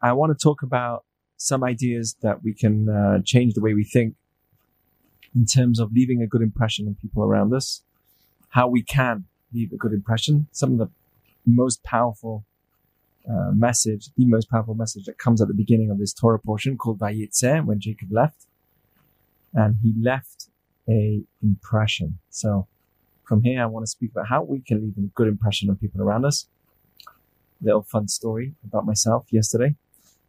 I want to talk about some ideas that we can uh, change the way we think in terms of leaving a good impression on people around us, how we can leave a good impression. Some of the most powerful uh, message, the most powerful message that comes at the beginning of this Torah portion called Vayetze, when Jacob left. And he left a impression. So from here, I want to speak about how we can leave a good impression on people around us. Little fun story about myself yesterday.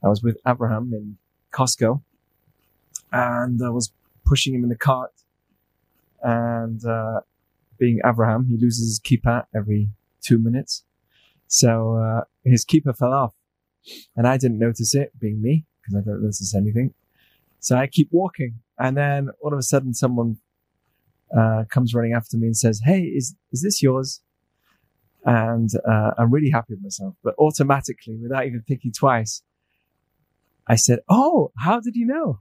I was with Abraham in Costco and I was pushing him in the cart and, uh, being Abraham, he loses his keeper every two minutes. So, uh, his keeper fell off and I didn't notice it being me because I don't notice anything. So I keep walking and then all of a sudden someone, uh, comes running after me and says, Hey, is, is this yours? And, uh, I'm really happy with myself, but automatically without even thinking twice, I said, Oh, how did you know?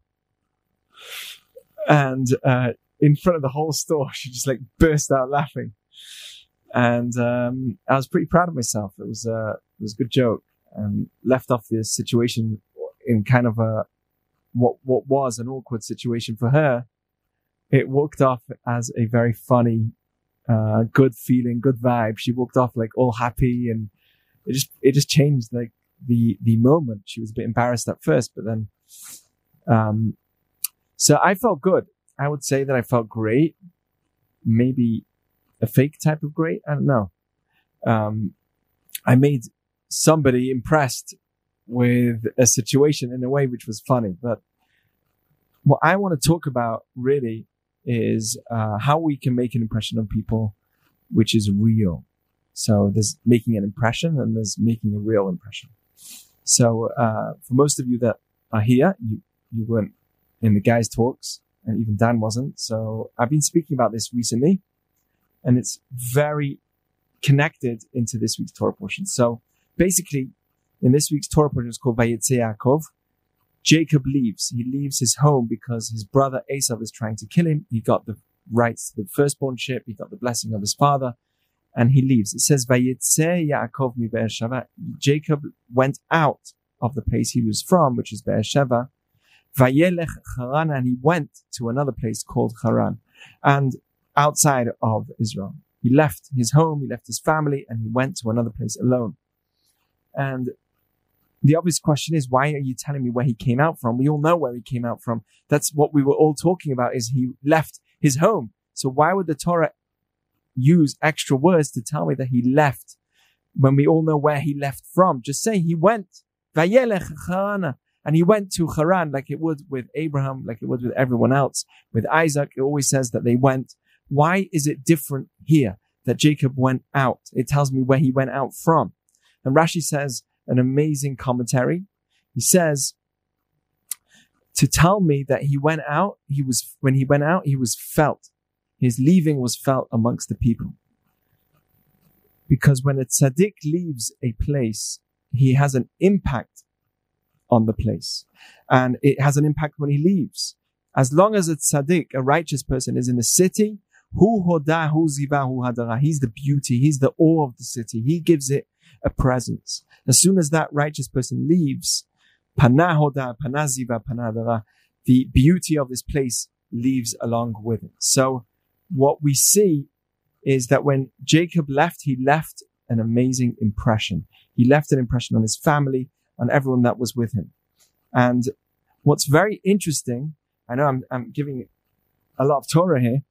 And, uh, in front of the whole store, she just like burst out laughing. And, um, I was pretty proud of myself. It was, uh, it was a good joke and left off the situation in kind of a, what, what was an awkward situation for her. It walked off as a very funny, uh, good feeling, good vibe. She walked off like all happy and it just, it just changed like the the moment. She was a bit embarrassed at first, but then, um, so I felt good. I would say that I felt great. Maybe a fake type of great. I don't know. Um, I made somebody impressed with a situation in a way which was funny. But what I want to talk about really is uh, how we can make an impression on people which is real. So there's making an impression and there's making a real impression. So uh, for most of you that are here, you you weren't in the guys' talks, and even Dan wasn't. So I've been speaking about this recently, and it's very connected into this week's Torah portion. So basically, in this week's Torah portion, it's called Vayetze Yaakov. Jacob leaves. He leaves his home because his brother Esav is trying to kill him. He got the rights to the firstbornship. He got the blessing of his father and he leaves. It says, Vayetze Yaakov mi Beersheva. Jacob went out of the place he was from, which is Beersheva. Vayelech Haran, and he went to another place called Haran, and outside of Israel. He left his home, he left his family, and he went to another place alone. And the obvious question is, why are you telling me where he came out from? We all know where he came out from. That's what we were all talking about is he left his home. So why would the Torah use extra words to tell me that he left when we all know where he left from. Just say he went. And he went to Haran like it would with Abraham, like it would with everyone else. With Isaac, it always says that they went. Why is it different here that Jacob went out? It tells me where he went out from. And Rashi says an amazing commentary. He says, to tell me that he went out, he was, when he went out, he was felt. His leaving was felt amongst the people. Because when a tzaddik leaves a place, he has an impact on the place. And it has an impact when he leaves. As long as a tzaddik, a righteous person, is in the city. He's the beauty. He's the awe of the city. He gives it a presence. As soon as that righteous person leaves, the beauty of this place leaves along with it. So what we see is that when Jacob left, he left an amazing impression. He left an impression on his family, on everyone that was with him. And what's very interesting, I know I'm, I'm giving a lot of Torah here,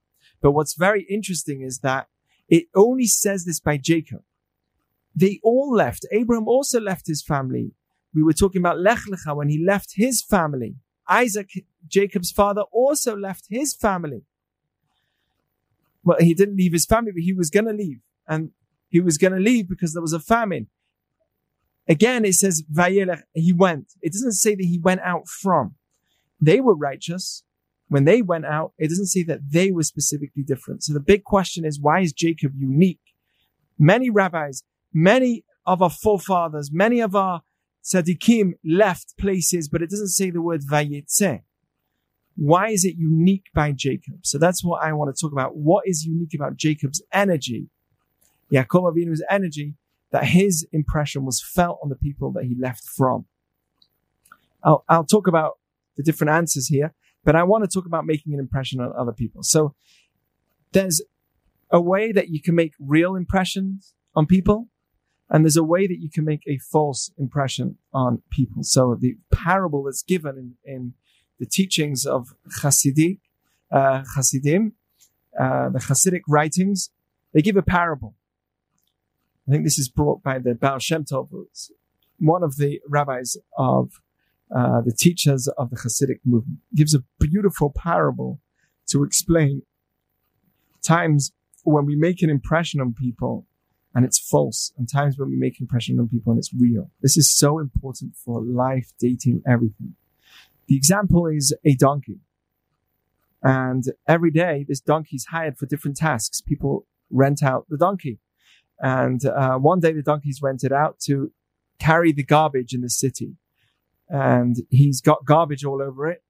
but what's very interesting is that it only says this by Jacob. They all left. Abraham also left his family. We were talking about Lech Lecha when he left his family. Isaac, Jacob's father, also left his family well, he didn't leave his family, but he was going to leave. And he was going to leave because there was a famine. Again, it says, Vayelech, he went. It doesn't say that he went out from. They were righteous. When they went out, it doesn't say that they were specifically different. So the big question is, why is Jacob unique? Many rabbis, many of our forefathers, many of our tzaddikim left places, but it doesn't say the word vayetze. Why is it unique by Jacob? So that's what I want to talk about. What is unique about Jacob's energy? Yaakov Avinu's energy, that his impression was felt on the people that he left from. I'll, I'll talk about the different answers here, but I want to talk about making an impression on other people. So there's a way that you can make real impressions on people, and there's a way that you can make a false impression on people. So the parable that's given in, in the teachings of Hasidic, uh, Hasidim, uh, the Hasidic writings, they give a parable. I think this is brought by the Baal Shem Tov, one of the rabbis of uh, the teachers of the Hasidic movement. gives a beautiful parable to explain times when we make an impression on people and it's false, and times when we make an impression on people and it's real. This is so important for life, dating, everything. The example is a donkey. And every day, this donkey is hired for different tasks. People rent out the donkey. And uh, one day, the donkey is rented out to carry the garbage in the city. And he's got garbage all over it.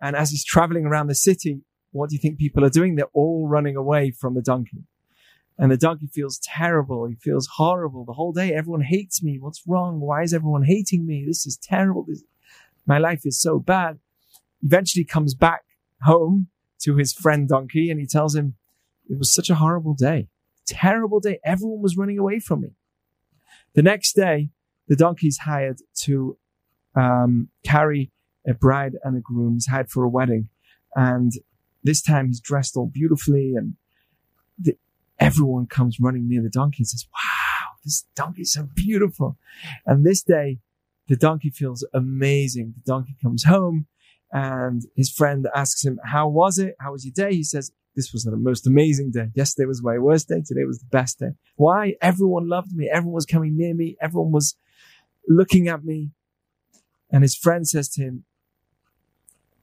And as he's traveling around the city, what do you think people are doing? They're all running away from the donkey. And the donkey feels terrible. He feels horrible the whole day. Everyone hates me. What's wrong? Why is everyone hating me? This is terrible. This, my life is so bad. Eventually comes back home to his friend donkey and he tells him, it was such a horrible day. Terrible day. Everyone was running away from me. The next day, the donkey's hired to um, carry a bride and a groom. He's hired for a wedding. And this time he's dressed all beautifully and the, everyone comes running near the donkey and says, wow, this donkey's so beautiful. And this day, the donkey feels amazing. The donkey comes home and his friend asks him, how was it? How was your day? He says, this was the most amazing day. Yesterday was my worst day. Today was the best day. Why? Everyone loved me. Everyone was coming near me. Everyone was looking at me. And his friend says to him,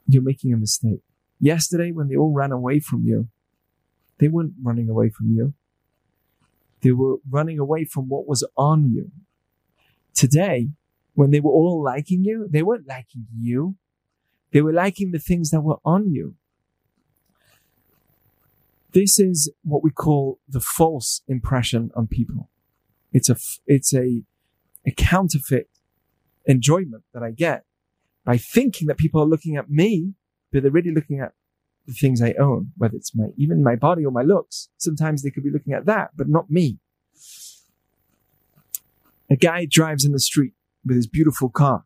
you're making a mistake. Yesterday, when they all ran away from you, they weren't running away from you. They were running away from what was on you. Today, when they were all liking you, they weren't liking you. They were liking the things that were on you. This is what we call the false impression on people. It's a, it's a, a counterfeit enjoyment that I get by thinking that people are looking at me, but they're really looking at the things I own, whether it's my, even my body or my looks. Sometimes they could be looking at that, but not me. A guy drives in the street with his beautiful car.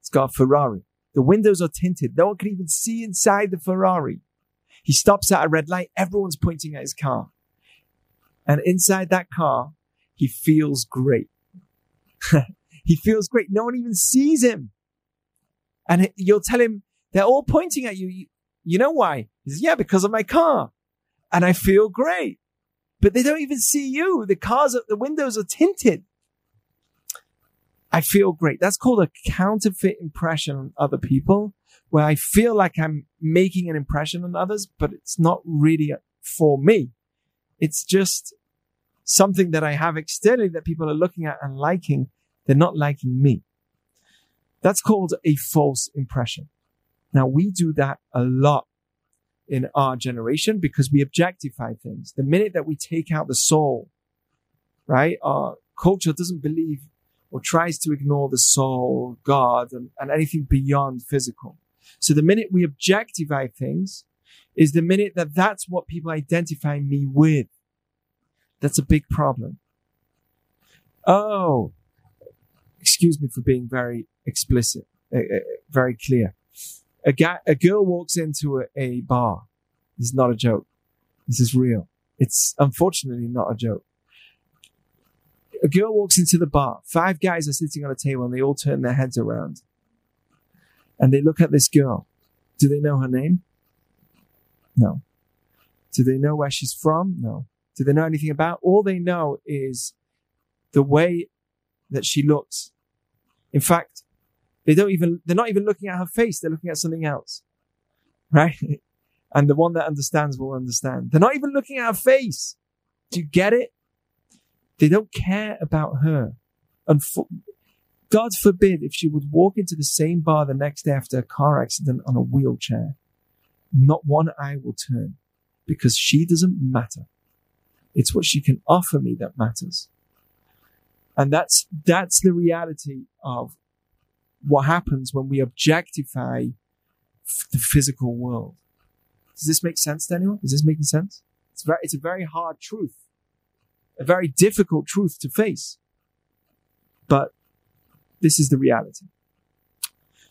It's got Ferrari. The windows are tinted. No one can even see inside the Ferrari. He stops at a red light. Everyone's pointing at his car. And inside that car, he feels great. he feels great. No one even sees him. And you'll tell him, they're all pointing at you. You, you know why? He says, yeah, because of my car. And I feel great. But they don't even see you. The cars, the windows are tinted. I feel great. That's called a counterfeit impression on other people, where I feel like I'm making an impression on others, but it's not really for me. It's just something that I have externally that people are looking at and liking. They're not liking me. That's called a false impression. Now we do that a lot in our generation because we objectify things. The minute that we take out the soul, right? Our culture doesn't believe or tries to ignore the soul, God, and, and anything beyond physical. So the minute we objectify things is the minute that that's what people identify me with. That's a big problem. Oh, excuse me for being very explicit, uh, uh, very clear. A, guy, a girl walks into a, a bar. This is not a joke. This is real. It's unfortunately not a joke a girl walks into the bar. Five guys are sitting on a table and they all turn their heads around. And they look at this girl. Do they know her name? No. Do they know where she's from? No. Do they know anything about? All they know is the way that she looks. In fact, they don't even, they're not even looking at her face. They're looking at something else. Right? And the one that understands will understand. They're not even looking at her face. Do you get it? They don't care about her. And for, God forbid if she would walk into the same bar the next day after a car accident on a wheelchair. Not one eye will turn because she doesn't matter. It's what she can offer me that matters. And that's, that's the reality of what happens when we objectify f- the physical world. Does this make sense to anyone? Is this making sense? It's very, it's a very hard truth, a very difficult truth to face. But this is the reality.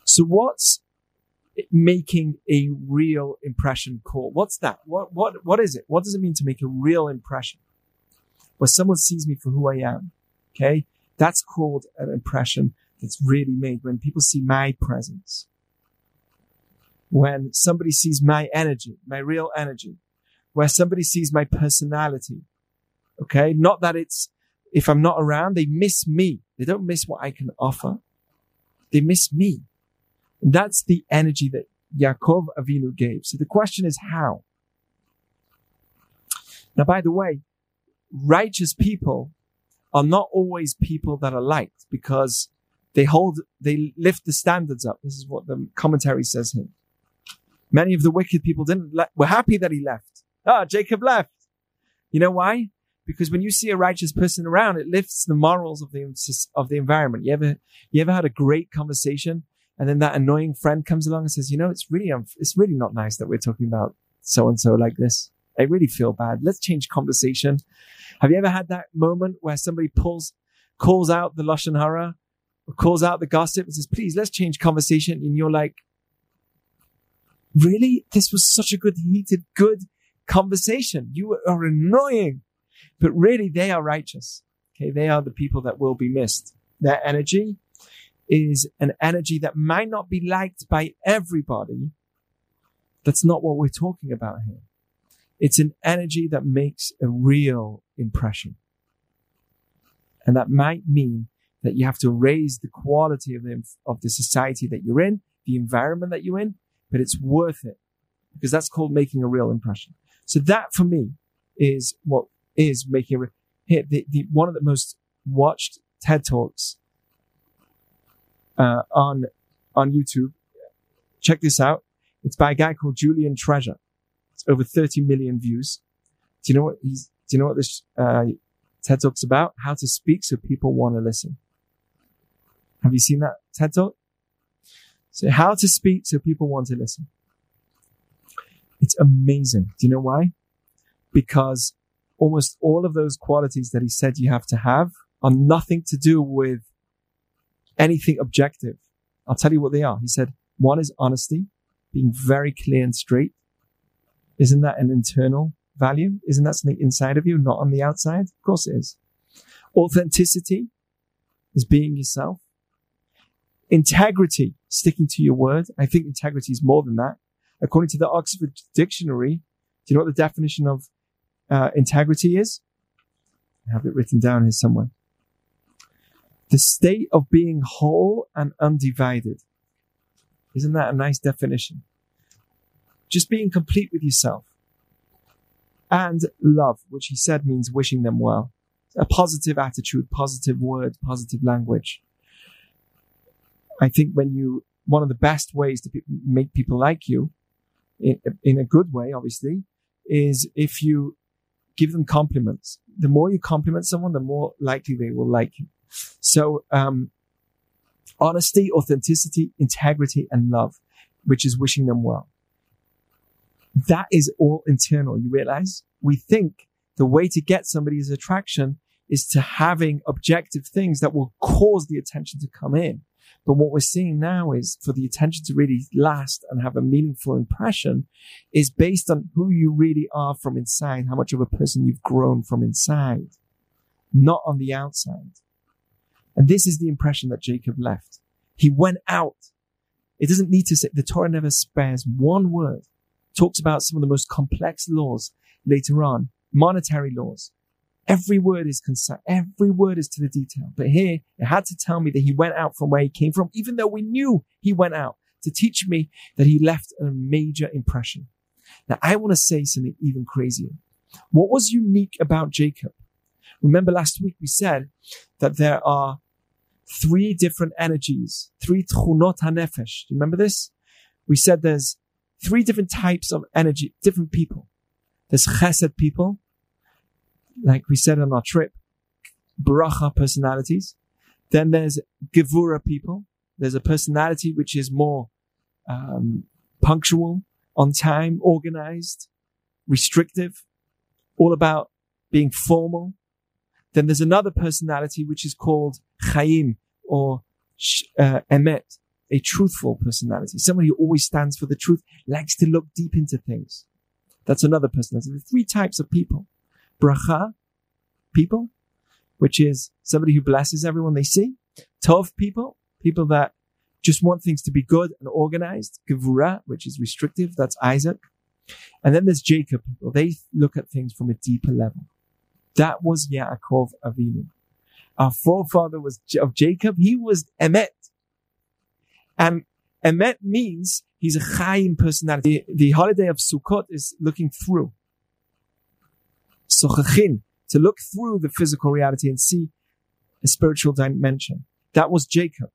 So what's making a real impression called? What's that? What, what, what is it? What does it mean to make a real impression? Where someone sees me for who I am. Okay. That's called an impression that's really made when people see my presence. When somebody sees my energy, my real energy, where somebody sees my personality. Okay. Not that it's, if I'm not around, they miss me. They don't miss what I can offer. They miss me. And that's the energy that Yaakov Avinu gave. So the question is how? Now, by the way, righteous people are not always people that are liked because they hold, they lift the standards up. This is what the commentary says here. Many of the wicked people didn't, le- were happy that he left. Ah, Jacob left. You know why? Because when you see a righteous person around, it lifts the morals of the, of the environment. You ever, you ever had a great conversation and then that annoying friend comes along and says, you know, it's really, it's really not nice that we're talking about so and so like this. I really feel bad. Let's change conversation. Have you ever had that moment where somebody pulls, calls out the lashon hara, or calls out the gossip and says, "Please, let's change conversation," and you're like, "Really? This was such a good, heated, good conversation. You are annoying." But really, they are righteous. Okay, they are the people that will be missed. Their energy is an energy that might not be liked by everybody. That's not what we're talking about here. It's an energy that makes a real impression. And that might mean that you have to raise the quality of the, of the society that you're in, the environment that you're in, but it's worth it because that's called making a real impression. So that for me is what is making here, the, the, one of the most watched TED Talks, uh, on, on YouTube. Check this out. It's by a guy called Julian Treasure It's over 30 million views. Do you know what he's, do you know what this, uh, TED Talk's about? How to speak so people want to listen. Have you seen that TED Talk? So how to speak so people want to listen. It's amazing. Do you know why? Because almost all of those qualities that he said you have to have are nothing to do with anything objective. I'll tell you what they are. He said, one is honesty, being very clear and straight. Isn't that an internal value? Isn't that something inside of you, not on the outside? Of course it is. Authenticity is being yourself. Integrity, sticking to your word. I think integrity is more than that. According to the Oxford Dictionary, do you know what the definition of uh, integrity is? I have it written down here somewhere. The state of being whole and undivided. Isn't that a nice definition? just being complete with yourself. And love, which he said means wishing them well. A positive attitude, positive word, positive language. I think when you, one of the best ways to make people like you, in, in a good way, obviously, is if you give them compliments. The more you compliment someone, the more likely they will like you. So, um, honesty, authenticity, integrity, and love, which is wishing them well. That is all internal. You realize we think the way to get somebody's attraction is to having objective things that will cause the attention to come in. But what we're seeing now is for the attention to really last and have a meaningful impression is based on who you really are from inside, how much of a person you've grown from inside, not on the outside. And this is the impression that Jacob left. He went out. It doesn't need to say, the Torah never spares one word talks about some of the most complex laws later on, monetary laws. Every word is concise. Every word is to the detail. But here, it had to tell me that he went out from where he came from, even though we knew he went out to teach me that he left a major impression. Now, I want to say something even crazier. What was unique about Jacob? Remember last week we said that there are three different energies, three tchunot hanefesh. Do you remember this? We said there's three different types of energy, different people. There's chesed people, like we said on our trip, bracha personalities. Then there's gevura people, There's a personality which is more um, punctual, on time, organized, restrictive, all about being formal. Then there's another personality which is called Chaim or uh, Emet, a truthful personality, somebody who always stands for the truth, likes to look deep into things. That's another personality. There are three types of people. Bracha, people, which is somebody who blesses everyone they see. Tov people, people that just want things to be good and organized. Gevura, which is restrictive, that's Isaac. And then there's Jacob people. They look at things from a deeper level. That was Yaakov Avinu. Our forefather was of Jacob. He was Emet. And Emet means he's a Chaim personality. The, the holiday of Sukkot is looking through. Sochachin, to look through the physical reality and see a spiritual dimension. That was Jacob.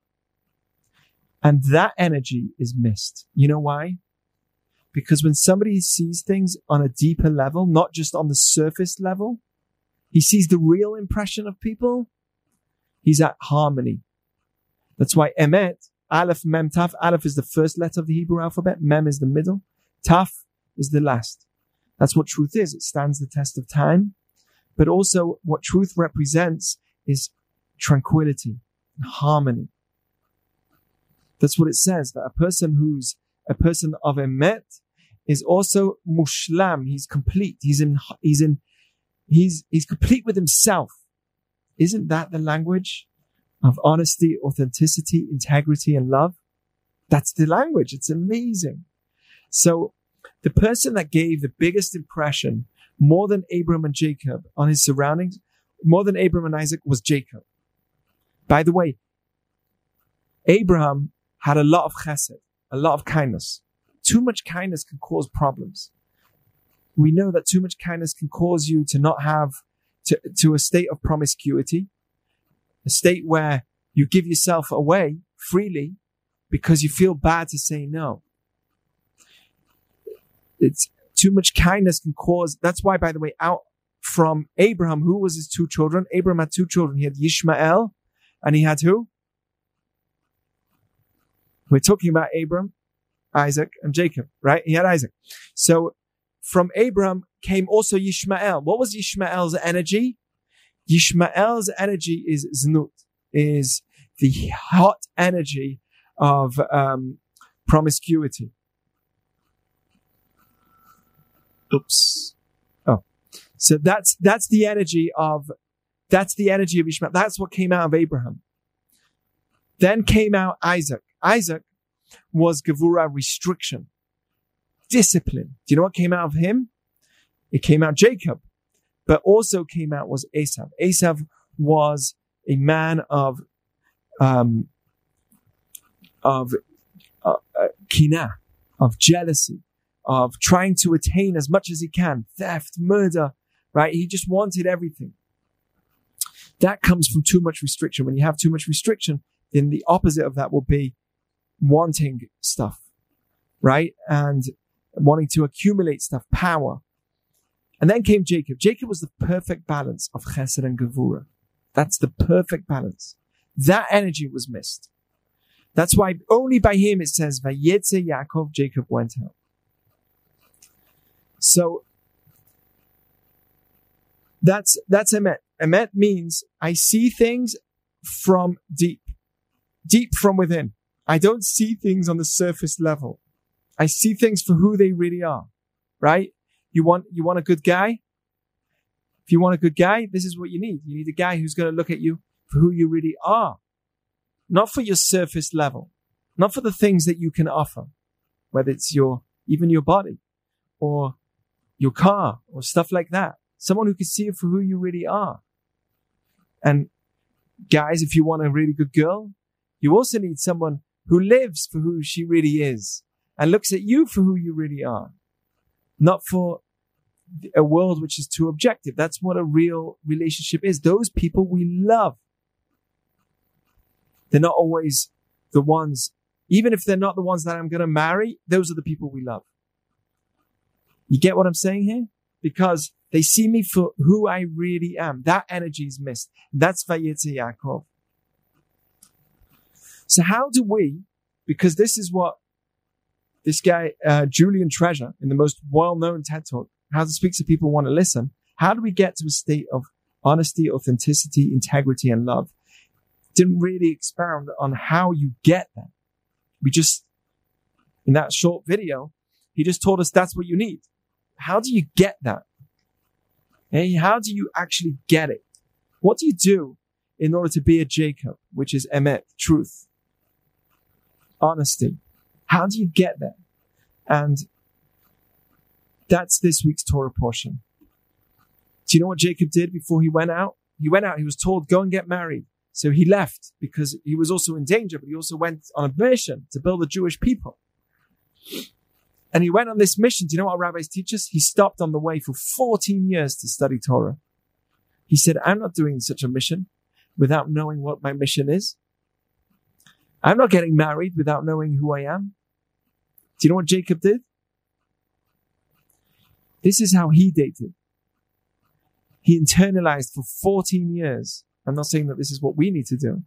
And that energy is missed. You know why? Because when somebody sees things on a deeper level, not just on the surface level, he sees the real impression of people. He's at harmony. That's why Emet, Aleph, Mem, Taf. Aleph is the first letter of the Hebrew alphabet. Mem is the middle. Taf is the last. That's what truth is. It stands the test of time. But also what truth represents is tranquility and harmony. That's what it says, that a person who's a person of emet is also mushlam. He's complete. He's in, he's in, he's, he's complete with himself. Isn't that the language of honesty, authenticity, integrity, and love? That's the language. It's amazing. So the person that gave the biggest impression more than Abram and Jacob on his surroundings, more than Abram and Isaac was Jacob. By the way, Abraham had a lot of chesed, a lot of kindness. Too much kindness can cause problems. We know that too much kindness can cause you to not have, to, to a state of promiscuity, a state where you give yourself away freely because you feel bad to say no. It's too much kindness can cause, that's why, by the way, out from Abraham, who was his two children? Abraham had two children. He had Ishmael and he had who? We're talking about Abraham, Isaac, and Jacob, right? He had Isaac. So from Abraham came also Yishmael. What was Yishmael's energy? Yishmael's energy is znut, is the hot energy of um, promiscuity. Oops. Oh, so that's that's the energy of that's the energy of Ishmael. That's what came out of Abraham. Then came out Isaac. Isaac was Gevura restriction, discipline. Do you know what came out of him? It came out Jacob, but also came out was Esav. Esav was a man of, um, of uh, uh, kina, of jealousy, of trying to attain as much as he can, theft, murder, right? He just wanted everything. That comes from too much restriction. When you have too much restriction, then the opposite of that will be wanting stuff, right? And wanting to accumulate stuff, power. And then came Jacob. Jacob was the perfect balance of chesed and gevura. That's the perfect balance. That energy was missed. That's why only by him it says, Vayetze Yaakov, Jacob went out. So that's, that's emet. Emet means I see things from deep, deep from within. I don't see things on the surface level. I see things for who they really are, right? You want, you want a good guy? If you want a good guy, this is what you need. You need a guy who's going to look at you for who you really are. Not for your surface level. Not for the things that you can offer. Whether it's your, even your body or your car or stuff like that. Someone who can see you for who you really are. And guys, if you want a really good girl, you also need someone who lives for who she really is and looks at you for who you really are, not for a world which is too objective. That's what a real relationship is. Those people we love. They're not always the ones, even if they're not the ones that I'm going to marry, those are the people we love. You get what I'm saying here? Because they see me for who I really am. That energy is missed. That's Vayetze Yaakov. So how do we, because this is what this guy, uh, Julian Treasure, in the most well-known TED talk, how to speak to people want to listen. How do we get to a state of honesty, authenticity, integrity, and love? Didn't really expound on how you get that. We just, in that short video, he just told us that's what you need. How do you get that? Hey, how do you actually get it? What do you do in order to be a Jacob, which is emet, truth, honesty? How do you get there? And that's this week's Torah portion. Do you know what Jacob did before he went out? He went out, he was told, go and get married. So he left because he was also in danger, but he also went on a mission to build a Jewish people. And he went on this mission. Do you know what rabbis teach us? He stopped on the way for 14 years to study Torah. He said, I'm not doing such a mission without knowing what my mission is. I'm not getting married without knowing who I am. Do you know what Jacob did? This is how he dated. He internalized for 14 years. I'm not saying that this is what we need to do,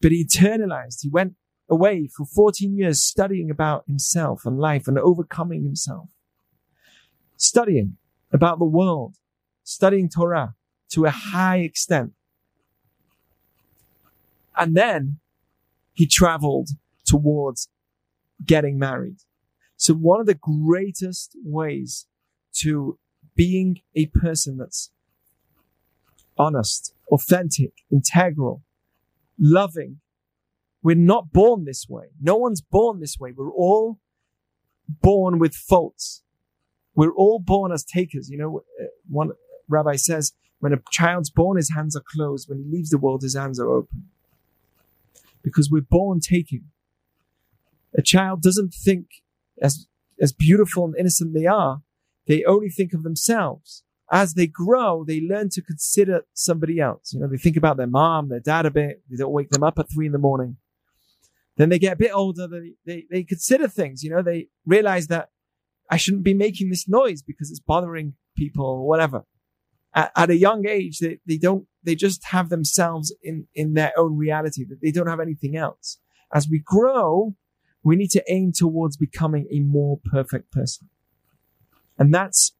but he internalized. He went away for 14 years studying about himself and life and overcoming himself. Studying about the world, studying Torah to a high extent. And then he traveled towards getting married. So one of the greatest ways to being a person that's honest, authentic, integral, loving. We're not born this way. No one's born this way. We're all born with faults. We're all born as takers. You know, uh, one rabbi says, when a child's born, his hands are closed. When he leaves the world, his hands are open. Because we're born taking. A child doesn't think as, as beautiful and innocent they are, they only think of themselves. As they grow, they learn to consider somebody else. You know, they think about their mom, their dad a bit. They don't wake them up at three in the morning. Then they get a bit older. They, they, they consider things, you know, they realize that I shouldn't be making this noise because it's bothering people or whatever. At, at a young age, they, they don't, they just have themselves in, in their own reality that they don't have anything else. As we grow, we need to aim towards becoming a more perfect person. And that's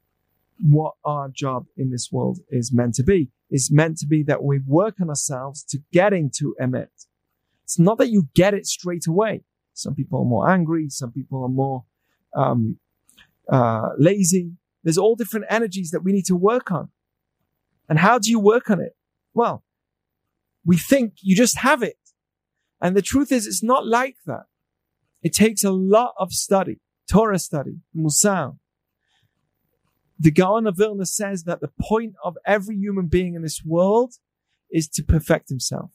what our job in this world is meant to be. It's meant to be that we work on ourselves to getting to emet. It's not that you get it straight away. Some people are more angry. Some people are more um, uh, lazy. There's all different energies that we need to work on. And how do you work on it? Well, we think you just have it. And the truth is, it's not like that. It takes a lot of study, Torah study, Musar, the Gaon of Vilna says that the point of every human being in this world is to perfect himself,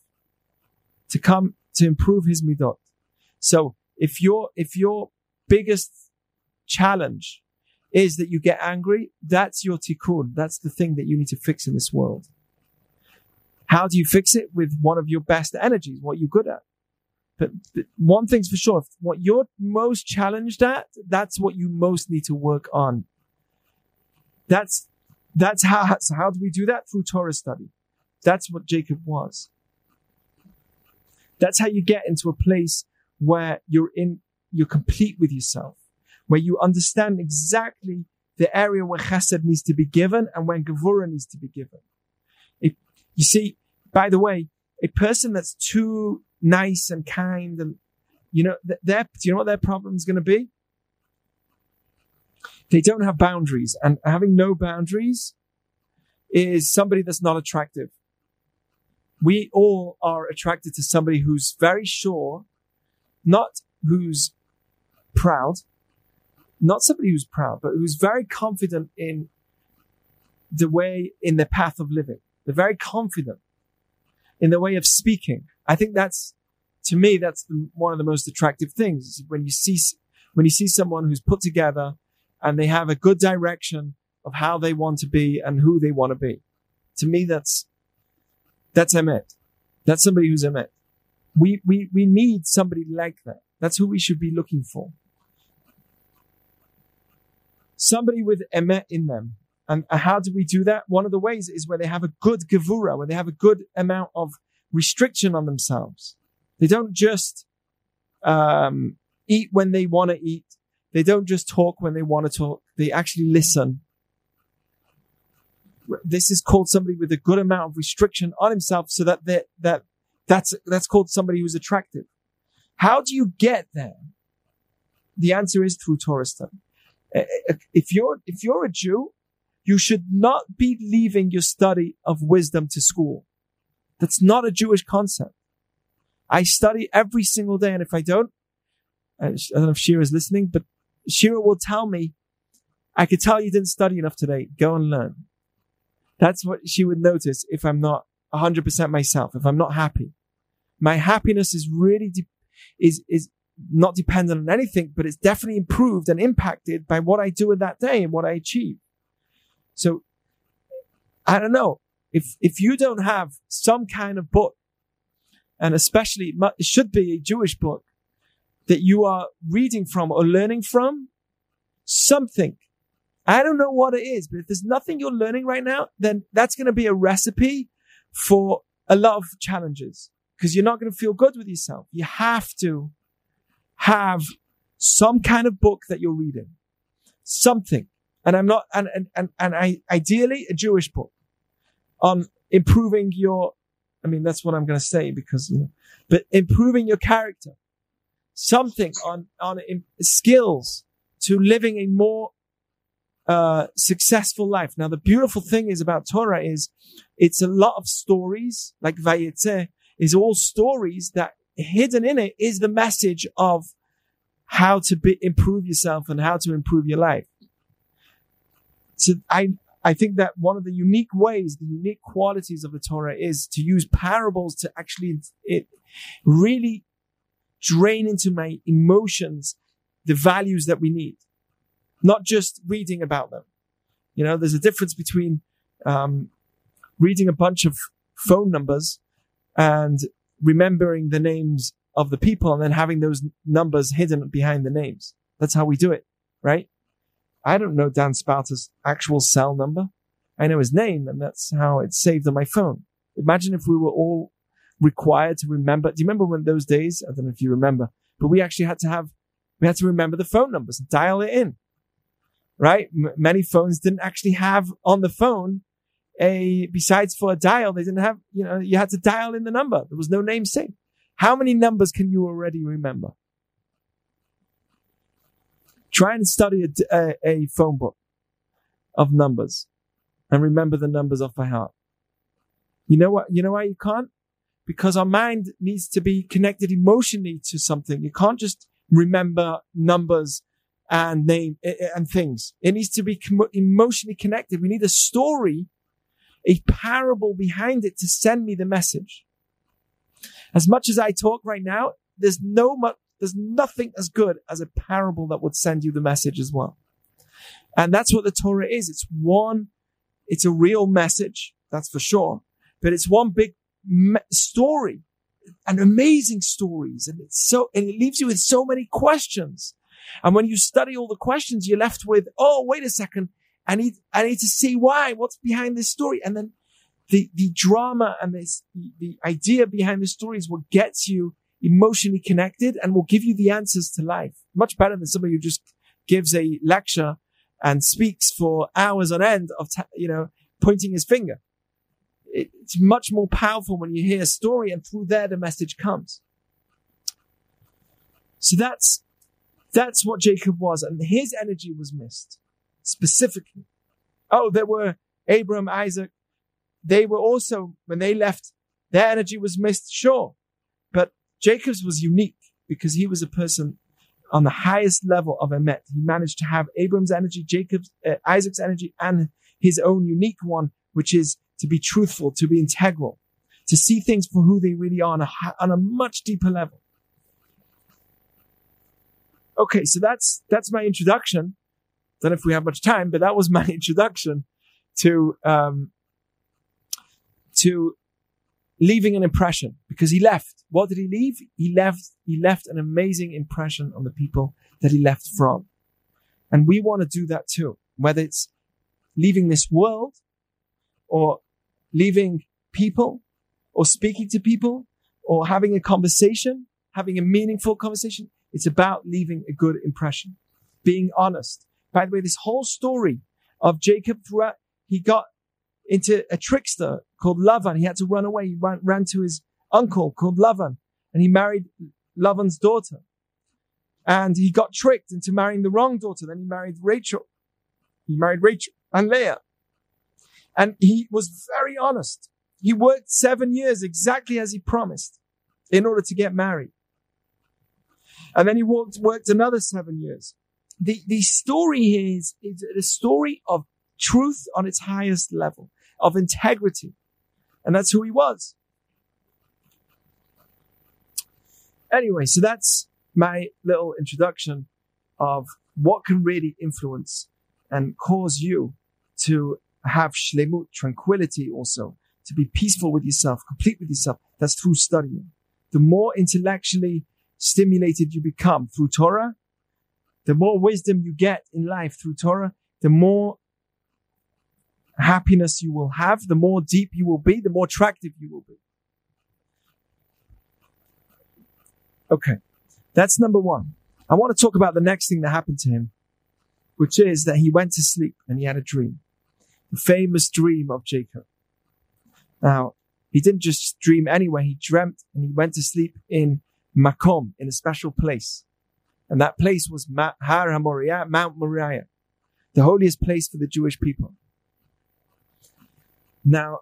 to come to improve his midot. So if your if your biggest challenge is that you get angry, that's your tikkun. That's the thing that you need to fix in this world. How do you fix it? With one of your best energies, what you're good at. But, but one thing's for sure, what you're most challenged at, that's what you most need to work on that's, that's how, so how do we do that? Through Torah study. That's what Jacob was. That's how you get into a place where you're in, you're complete with yourself, where you understand exactly the area where chesed needs to be given and when gevura needs to be given. If, you see, by the way, a person that's too nice and kind and, you know, their, do you know what their problem is going to be? They don't have boundaries and having no boundaries is somebody that's not attractive. We all are attracted to somebody who's very sure, not who's proud, not somebody who's proud, but who's very confident in the way, in the path of living. They're very confident in the way of speaking. I think that's, to me, that's the, one of the most attractive things when you see, when you see someone who's put together, and they have a good direction of how they want to be and who they want to be. To me, that's, that's Emet. That's somebody who's Emet. We, we, we need somebody like that. That's who we should be looking for. Somebody with Emet in them. And how do we do that? One of the ways is where they have a good gevura, where they have a good amount of restriction on themselves. They don't just um, eat when they want to eat. They don't just talk when they want to talk. They actually listen. This is called somebody with a good amount of restriction on himself so that that, that that's, that's called somebody who's attractive. How do you get there? The answer is through Torah study. Eh, eh, eh, if you're, if you're a Jew, you should not be leaving your study of wisdom to school. That's not a Jewish concept. I study every single day. And if I don't, I don't know if Shira is listening, but Shira will tell me, I could tell you didn't study enough today. Go and learn. That's what she would notice if I'm not 100% myself, if I'm not happy. My happiness is really, de- is, is not dependent on anything, but it's definitely improved and impacted by what I do in that day and what I achieve. So I don't know if, if you don't have some kind of book and especially it should be a Jewish book that you are reading from or learning from, something. I don't know what it is, but if there's nothing you're learning right now, then that's going to be a recipe for a lot of challenges because you're not going to feel good with yourself. You have to have some kind of book that you're reading, something. And I'm not, and, and, and, and I, ideally a Jewish book on improving your I mean, that's what I'm going to say because, you know, but improving your character, something on, on skills to living a more, uh, successful life. Now, the beautiful thing is about Torah is it's a lot of stories, like Vayetze is all stories that hidden in it is the message of how to be, improve yourself and how to improve your life. So I, I think that one of the unique ways, the unique qualities of the Torah is to use parables to actually it really drain into my emotions the values that we need, not just reading about them. You know, there's a difference between um, reading a bunch of phone numbers and remembering the names of the people and then having those numbers hidden behind the names. That's how we do it, right? I don't know Dan Spouter's actual cell number. I know his name and that's how it's saved on my phone. Imagine if we were all required to remember. Do you remember when those days? I don't know if you remember, but we actually had to have, we had to remember the phone numbers, dial it in, right? M- many phones didn't actually have on the phone a, besides for a dial, they didn't have, you know, you had to dial in the number. There was no name saved. How many numbers can you already remember? Try and study a, a, a phone book of numbers and remember the numbers off by heart. You know what? You know why you can't? Because our mind needs to be connected emotionally to something. You can't just remember numbers and name and things. It needs to be emotionally connected. We need a story, a parable behind it to send me the message. As much as I talk right now, there's no much, there's nothing as good as a parable that would send you the message as well. And that's what the Torah is. It's one, it's a real message. That's for sure. But it's one big story and amazing stories. And it's so, and it leaves you with so many questions. And when you study all the questions, you're left with, oh, wait a second. I need, I need to see why, what's behind this story. And then the, the drama and this, the, the idea behind the story is what gets you emotionally connected and will give you the answers to life. Much better than somebody who just gives a lecture and speaks for hours on end of, you know, pointing his finger. It's much more powerful when you hear a story and through there the message comes. So that's, that's what Jacob was and his energy was missed specifically. Oh, there were Abram, Isaac. They were also, when they left, their energy was missed, sure. But Jacob's was unique because he was a person on the highest level of Emet. He managed to have Abram's energy, Jacob's, uh, Isaac's energy, and his own unique one, which is to be truthful, to be integral, to see things for who they really are on a, on a much deeper level. Okay, so that's that's my introduction. Don't know if we have much time, but that was my introduction to um, to leaving an impression because he left. What did he leave? He left, he left an amazing impression on the people that he left from. And we want to do that too, whether it's leaving this world or leaving people or speaking to people or having a conversation, having a meaningful conversation. It's about leaving a good impression, being honest. By the way, this whole story of Jacob throughout, he got into a trickster called Lavan. He had to run away. He ran, ran to his uncle called Lavan and he married Lavan's daughter. And he got tricked into marrying the wrong daughter. Then he married Rachel. He married Rachel and Leah. And he was very honest. He worked seven years exactly as he promised in order to get married. And then he worked, worked another seven years. The, the story here is, is a story of truth on its highest level, of integrity. And that's who he was. Anyway, so that's my little introduction of what can really influence and cause you to have shlemut, tranquility also, to be peaceful with yourself, complete with yourself. That's through studying. The more intellectually stimulated you become through Torah, the more wisdom you get in life through Torah, the more happiness you will have, the more deep you will be, the more attractive you will be. Okay. That's number one. I want to talk about the next thing that happened to him, which is that he went to sleep and he had a dream. The famous dream of Jacob. Now, he didn't just dream anywhere. He dreamt and he went to sleep in Makom, in a special place. And that place was Har HaMoriah, Mount Moriah, the holiest place for the Jewish people. Now,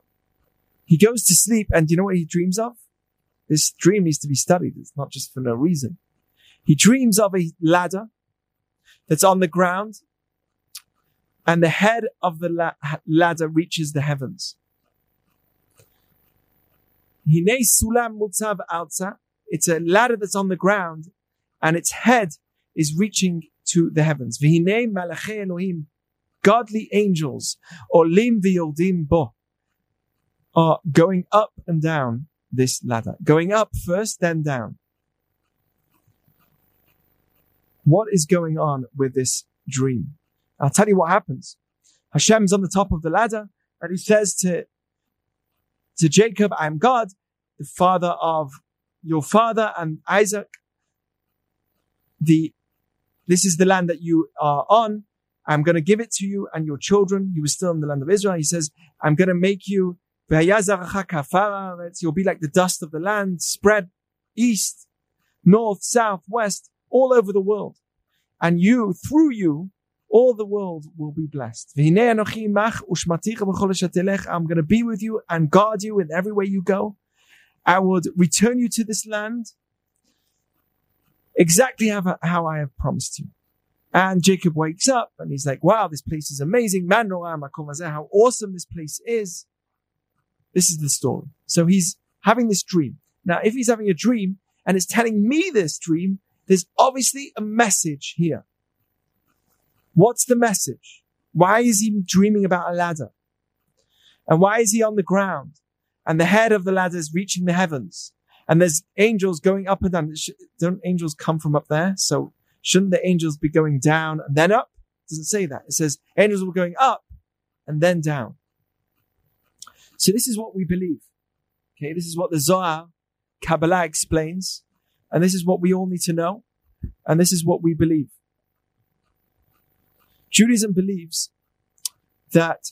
he goes to sleep and you know what he dreams of? This dream needs to be studied. It's not just for no reason. He dreams of a ladder that's on the ground and the head of the la- ladder reaches the heavens. sulam mutzav alza. It's a ladder that's on the ground and its head is reaching to the heavens. Malachei godly angels, olim v'yoldim bo, are going up and down this ladder. Going up first, then down. What is going on with this dream? I'll tell you what happens. Hashem's on the top of the ladder and he says to, to Jacob, I am God, the father of your father and Isaac. The, this is the land that you are on. I'm going to give it to you and your children. You were still in the land of Israel. He says, I'm going to make you You'll be like the dust of the land, spread east, north, south, west, all over the world. And you, through you, all the world will be blessed. I'm going to be with you and guard you in every way you go. I would return you to this land exactly how, I have promised you. And Jacob wakes up and he's like, wow, this place is amazing. Man, how awesome this place is. This is the story. So he's having this dream. Now, if he's having a dream and is telling me this dream, there's obviously a message here. What's the message? Why is he dreaming about a ladder? And why is he on the ground? And the head of the ladder is reaching the heavens. And there's angels going up and down. Don't angels come from up there? So shouldn't the angels be going down and then up? It doesn't say that. It says angels were going up and then down. So this is what we believe. Okay, this is what the Zohar, Kabbalah explains, and this is what we all need to know, and this is what we believe. Judaism believes that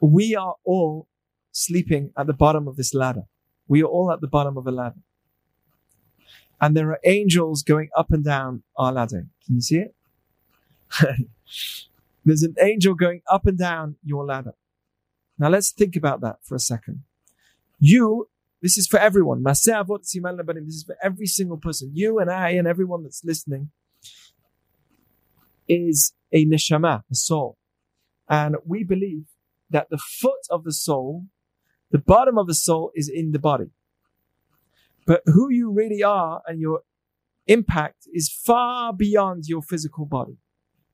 we are all sleeping at the bottom of this ladder. We are all at the bottom of a ladder. And there are angels going up and down our ladder. Can you see it? There's an angel going up and down your ladder. Now let's think about that for a second. You, this is for everyone. This is for every single person. You and I and everyone that's listening is a neshama, a soul. And we believe that the foot of the soul, the bottom of the soul is in the body. But who you really are and your impact is far beyond your physical body.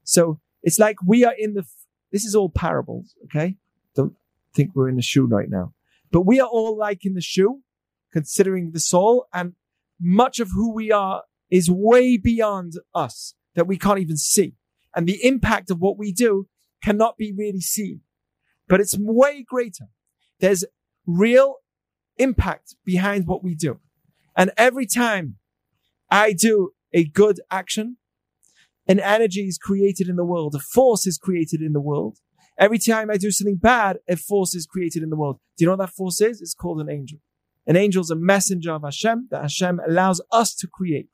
So it's like we are in the, this is all parables, okay? Don't think we're in the shoe right now. But we are all like in the shoe, considering the soul, and much of who we are is way beyond us that we can't even see. And the impact of what we do cannot be really seen, but it's way greater. There's real impact behind what we do. And every time I do a good action, an energy is created in the world. A force is created in the world. Every time I do something bad, a force is created in the world. Do you know what that force is? It's called an angel. An angel is a messenger of Hashem that Hashem allows us to create.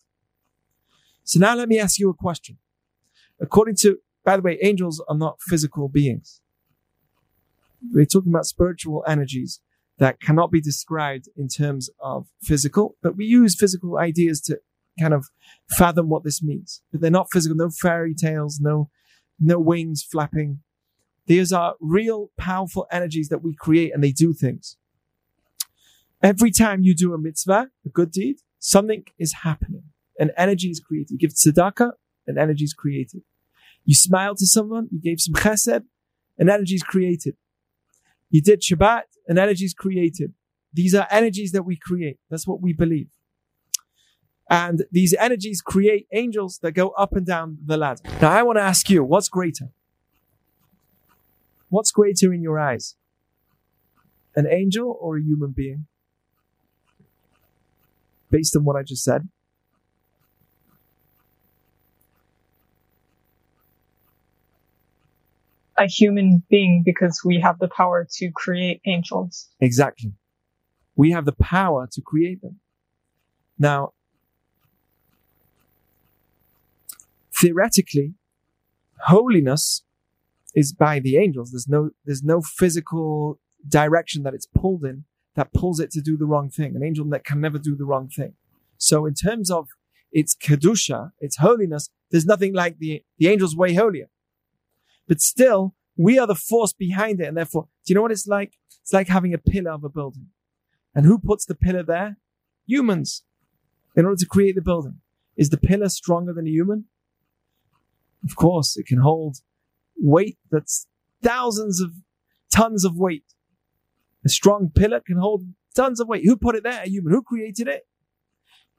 So now let me ask you a question. According to, by the way, angels are not physical beings. We're talking about spiritual energies that cannot be described in terms of physical, but we use physical ideas to kind of fathom what this means. But they're not physical, no fairy tales, no, no wings flapping. These are real powerful energies that we create and they do things. Every time you do a mitzvah, a good deed, something is happening. An energy is created. You give tzedakah, an energy is created. You smile to someone, you gave some chesed, an energy is created. You did Shabbat, an energy is created. These are energies that we create. That's what we believe. And these energies create angels that go up and down the ladder. Now I want to ask you, what's greater? What's greater in your eyes? An angel or a human being? Based on what I just said. A human being because we have the power to create angels. Exactly. We have the power to create them. Now, theoretically, holiness is by the angels. There's no, there's no physical direction that it's pulled in that pulls it to do the wrong thing. An angel that can never do the wrong thing. So in terms of its kedusha, its holiness, there's nothing like the, the angel's way holier. But still, we are the force behind it. And therefore, do you know what it's like? It's like having a pillar of a building. And who puts the pillar there? Humans. In order to create the building. Is the pillar stronger than a human? Of course, it can hold weight that's thousands of tons of weight. A strong pillar can hold tons of weight. Who put it there? A human. Who created it?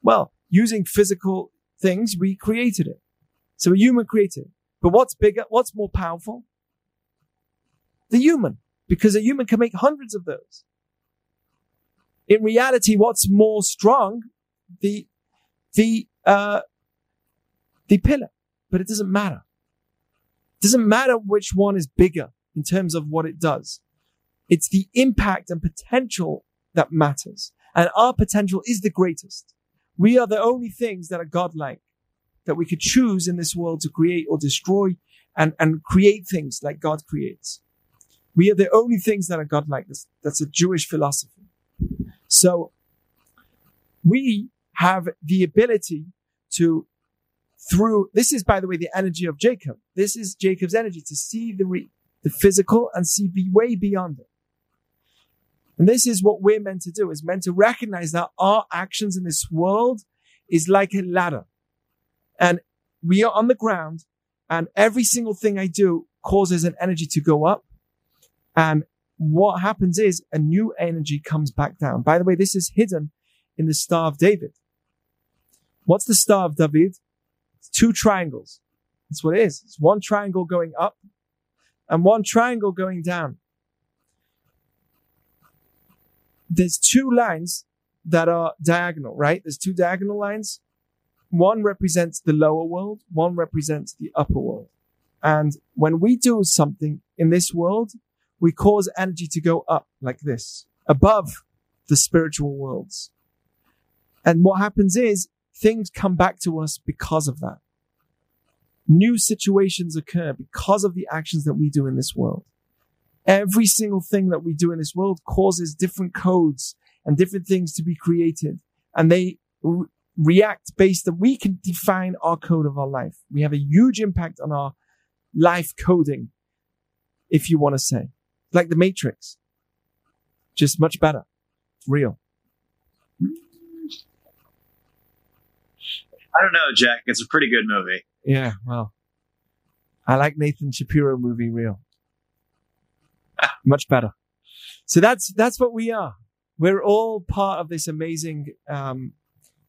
Well, using physical things, we created it. So a human created it. But what's bigger? What's more powerful? The human. Because a human can make hundreds of those. In reality, what's more strong? The, the, uh, the pillar but it doesn't matter. It doesn't matter which one is bigger in terms of what it does. It's the impact and potential that matters. And our potential is the greatest. We are the only things that are godlike that we could choose in this world to create or destroy and, and create things like God creates. We are the only things that are godlike. That's, that's a Jewish philosophy. So we have the ability to through, this is, by the way, the energy of Jacob. This is Jacob's energy to see the, re, the physical and see be way beyond it. And this is what we're meant to do, is meant to recognize that our actions in this world is like a ladder. And we are on the ground and every single thing I do causes an energy to go up. And what happens is a new energy comes back down. By the way, this is hidden in the Star of David. What's the Star of David? It's two triangles. That's what it is. It's one triangle going up and one triangle going down. There's two lines that are diagonal, right? There's two diagonal lines. One represents the lower world. One represents the upper world. And when we do something in this world, we cause energy to go up like this, above the spiritual worlds. And what happens is things come back to us because of that. New situations occur because of the actions that we do in this world. Every single thing that we do in this world causes different codes and different things to be created. And they react based that we can define our code of our life. We have a huge impact on our life coding, if you want to say. Like the Matrix. Just much better. Real. I don't know, Jack. It's a pretty good movie. Yeah, well, I like Nathan Shapiro movie real. Much better. So that's, that's what we are. We're all part of this amazing, um,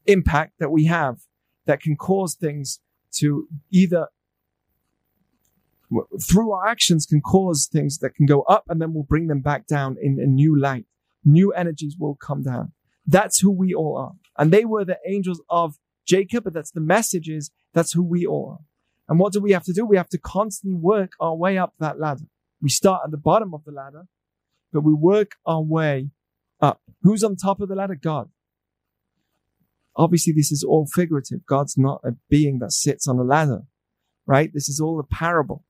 impact that we have that can cause things to either through our actions can cause things that can go up and then we'll bring them back down in a new light. New energies will come down. That's who we all are. And they were the angels of Jacob, but that's the message is that's who we are. And what do we have to do? We have to constantly work our way up that ladder. We start at the bottom of the ladder, but we work our way up. Who's on top of the ladder? God. Obviously, this is all figurative. God's not a being that sits on a ladder, right? This is all a parable.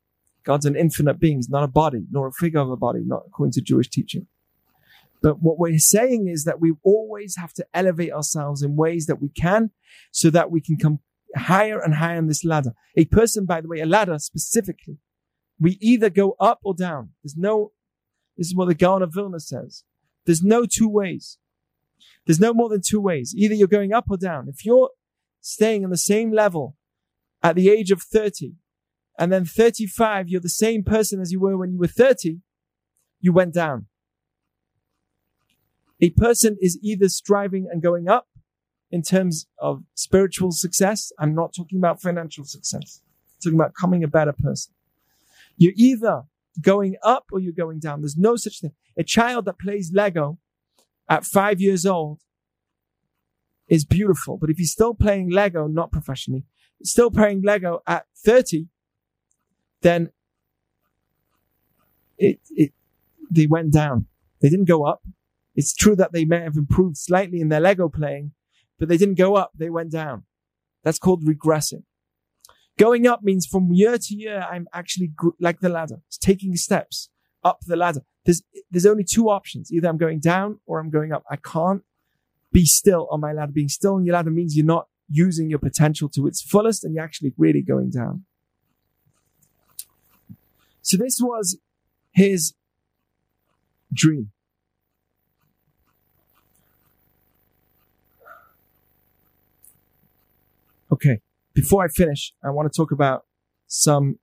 God's an infinite being. He's not a body, nor a figure of a body, not according to Jewish teaching. But what we're saying is that we always have to elevate ourselves in ways that we can so that we can come higher and higher on this ladder. A person, by the way, a ladder specifically, we either go up or down. There's no, this is what the Gaon of Vilna says. There's no two ways. There's no more than two ways. Either you're going up or down. If you're staying on the same level at the age of 30 and then 35, you're the same person as you were when you were 30, you went down. A person is either striving and going up in terms of spiritual success. I'm not talking about financial success. I'm talking about becoming a better person. You're either going up or you're going down. There's no such thing. A child that plays Lego at five years old is beautiful. But if he's still playing Lego, not professionally, still playing Lego at 30, then it, it, they went down. They didn't go up. It's true that they may have improved slightly in their Lego playing, but they didn't go up. They went down. That's called regressing. Going up means from year to year, I'm actually like the ladder. It's taking steps up the ladder. There's, there's only two options. Either I'm going down or I'm going up. I can't be still on my ladder. Being still on your ladder means you're not using your potential to its fullest and you're actually really going down. So this was his dream. Okay. Before I finish, I want to talk about some,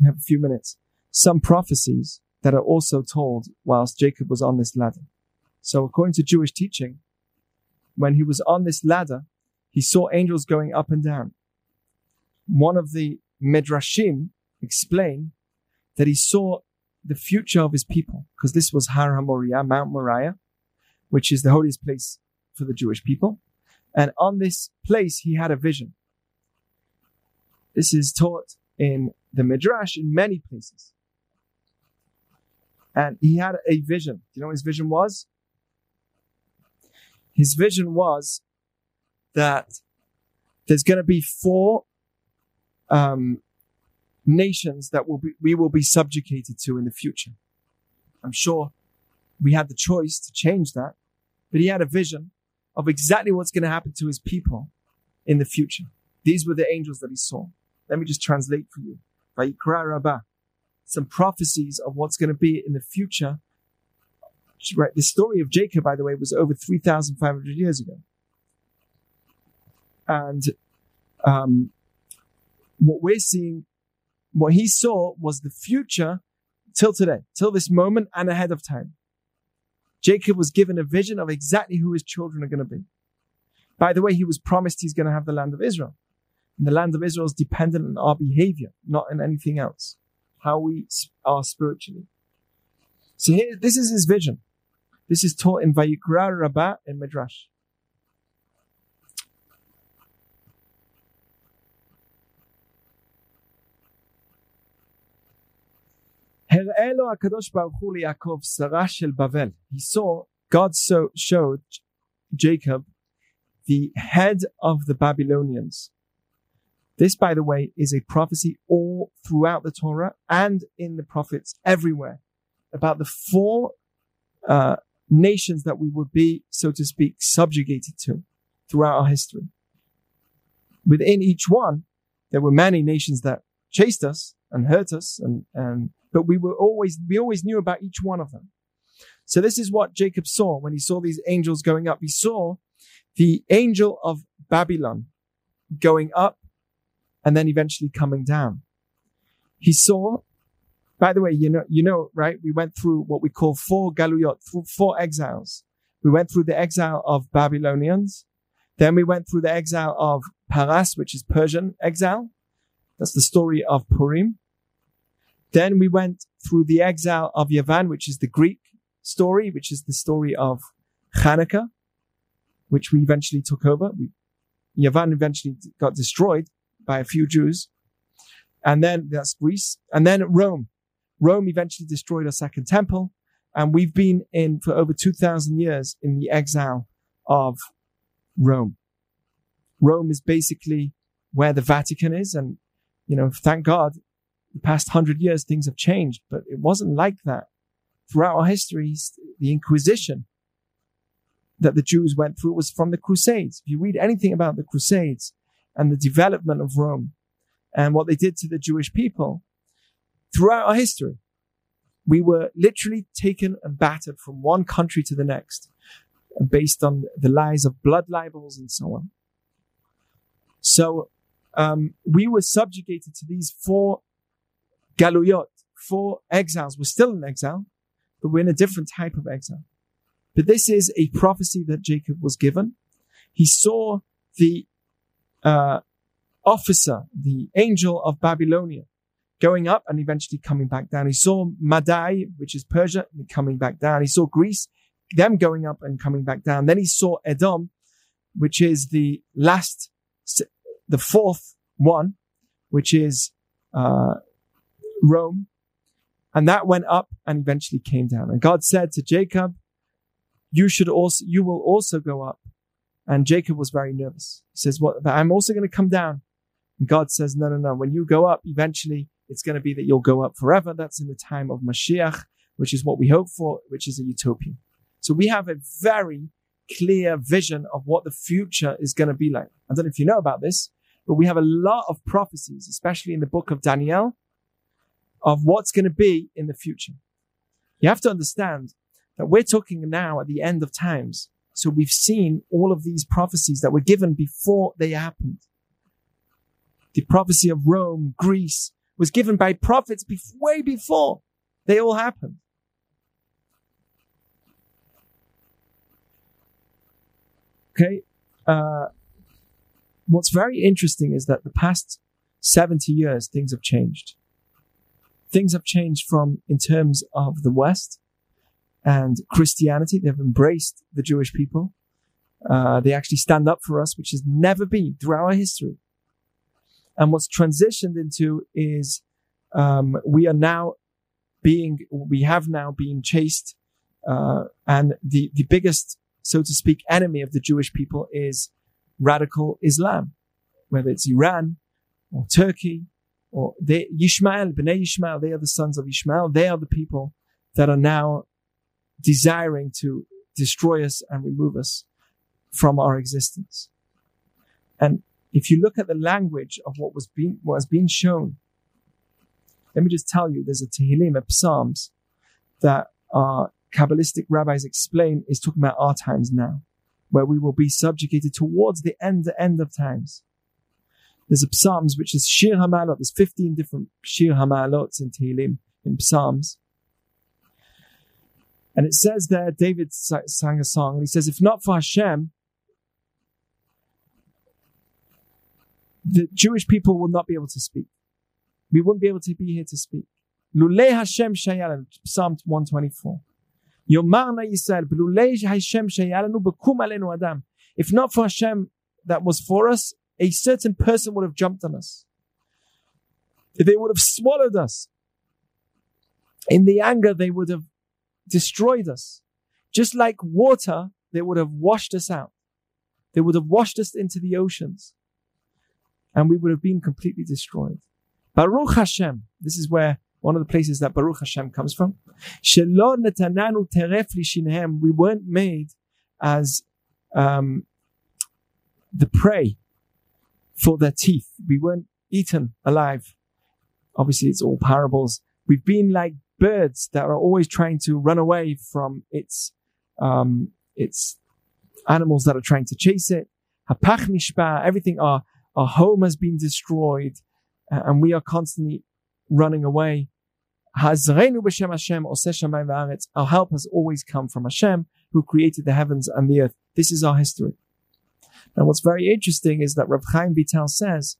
we have a few minutes, some prophecies that are also told whilst Jacob was on this ladder. So according to Jewish teaching, when he was on this ladder, he saw angels going up and down. One of the Midrashim explain that he saw the future of his people, because this was Har HaMoriah, Mount Moriah, which is the holiest place for the Jewish people. And on this place, he had a vision. This is taught in the Midrash in many places. And he had a vision. Do you know what his vision was? His vision was that there's going to be four um, nations that will be, we will be subjugated to in the future. I'm sure we had the choice to change that, but he had a vision of exactly what's going to happen to his people in the future. These were the angels that he saw. Let me just translate for you. Some prophecies of what's going to be in the future. Right. The story of Jacob, by the way, was over 3,500 years ago. And, um, what we're seeing, what he saw was the future till today, till this moment and ahead of time. Jacob was given a vision of exactly who his children are going to be. By the way, he was promised he's going to have the land of Israel. And the land of Israel is dependent on our behavior, not on anything else How we are spiritually. So here, this is his vision. This is taught in Vayikra Rabbah in Midrash. הראה לו הקדוש ברוך הוא ליעקב שרה של בבל. He saw, God so showed Jacob the head of the Babylonians. This, by the way, is a prophecy all throughout the Torah and in the prophets everywhere about the four uh, nations that we would be, so to speak, subjugated to throughout our history. Within each one, there were many nations that chased us and hurt us and, and but we were always, we always knew about each one of them. So this is what Jacob saw when he saw these angels going up. He saw the angel of Babylon going up and then eventually coming down. He saw, by the way, you know, you know, right? We went through what we call four galuyot, four exiles. We went through the exile of Babylonians. Then we went through the exile of Paras, which is Persian exile. That's the story of Purim. Then we went through the exile of Yavan, which is the Greek story, which is the story of Hanukkah. which we eventually took over. We, Yavan eventually got destroyed by a few Jews. And then that's Greece. And then Rome. Rome eventually destroyed our second temple. And we've been in for over 2000 years in the exile of Rome. Rome is basically where the Vatican is. And, you know, thank God the past hundred years things have changed, but it wasn't like that. Throughout our histories, the Inquisition that the Jews went through was from the Crusades. If you read anything about the Crusades and the development of Rome and what they did to the Jewish people throughout our history, we were literally taken and battered from one country to the next based on the lies of blood libels and so on. So um, we were subjugated to these four galuyot, four exiles. We're still in exile, but we're in a different type of exile. But this is a prophecy that Jacob was given. He saw the uh, officer, the angel of Babylonia, going up and eventually coming back down. He saw Madai, which is Persia, coming back down. He saw Greece, them going up and coming back down. Then he saw Edom, which is the last, the fourth one, which is uh, Rome. And that went up and eventually came down. And God said to Jacob, you should also, you will also go up. And Jacob was very nervous. He says, what, but I'm also going to come down. And God says, no, no, no. When you go up, eventually it's going to be that you'll go up forever. That's in the time of Mashiach, which is what we hope for, which is a utopia. So we have a very clear vision of what the future is going to be like. I don't know if you know about this, but we have a lot of prophecies, especially in the book of Daniel, of what's going to be in the future. You have to understand that we're talking now at the end of times. So we've seen all of these prophecies that were given before they happened. The prophecy of Rome, Greece was given by prophets be- way before they all happened. Okay. Uh, what's very interesting is that the past 70 years, things have changed things have changed from in terms of the West and Christianity. They've embraced the Jewish people. Uh, they actually stand up for us, which has never been throughout our history. And what's transitioned into is um, we are now being, we have now been chased, uh, and the the biggest, so to speak, enemy of the Jewish people is radical Islam, whether it's Iran or Turkey or they, Yishmael, Bnei Yishmael, they are the sons of Ishmael. They are the people that are now desiring to destroy us and remove us from our existence. And if you look at the language of what was being, what has been shown, let me just tell you, there's a Tehillim, a Psalms that our Kabbalistic rabbis explain is talking about our times now, where we will be subjugated towards the end, the end of times. There's a Psalms which is Shir Hamalot. There's 15 different Shir Hamalot in Tehillim, in Psalms. And it says there, David sang a song, and he says, if not for Hashem, the Jewish people will not be able to speak. We wouldn't be able to be here to speak. Lulei Hashem Shayalan, Psalm 124. Yomarna Yisrael, Lulei Hashem Shayalanu, Bekum Alenu Adam. If not for Hashem that was for us, a certain person would have jumped on us. They would have swallowed us. In the anger, they would have destroyed us. Just like water, they would have washed us out. They would have washed us into the oceans. And we would have been completely destroyed. Baruch Hashem. This is where one of the places that Baruch Hashem comes from. We weren't made as um, the prey for their teeth. We weren't eaten alive. Obviously, it's all parables. We've been like birds that are always trying to run away from its, um, its animals that are trying to chase it. Everything, our, our home has been destroyed, and we are constantly running away. Our help has always come from Hashem, who created the heavens and the earth. This is our history. And what's very interesting is that Rav Chaim Vital says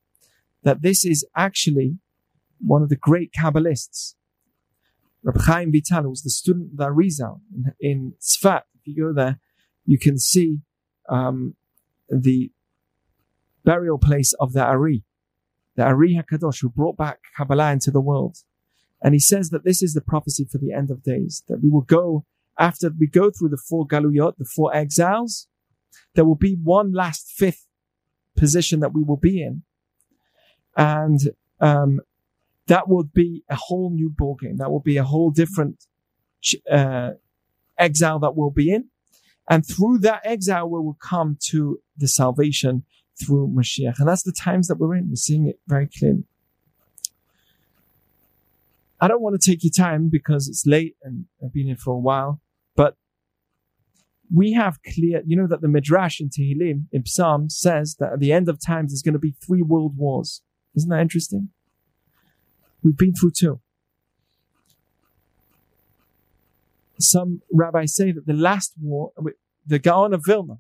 that this is actually one of the great Kabbalists. Rav Chaim Vital was the student of the Arizal in, in. If you go there, you can see um, the burial place of the Ari, the Ari Hakadosh, who brought back Kabbalah into the world. And he says that this is the prophecy for the end of days, that we will go after we go through the four galuyot, the four exiles, there will be one last fifth position that we will be in. And um, that would be a whole new ballgame. That will be a whole different uh, exile that we'll be in. And through that exile, we will come to the salvation through Mashiach. And that's the times that we're in. We're seeing it very clearly. I don't want to take your time because it's late and I've been here for a while, but we have clear, you know, that the Midrash in Tehillim, in Psalm, says that at the end of times there's going to be three world wars. Isn't that interesting? We've been through two. Some rabbis say that the last war, uh, the Gaon of Vilna,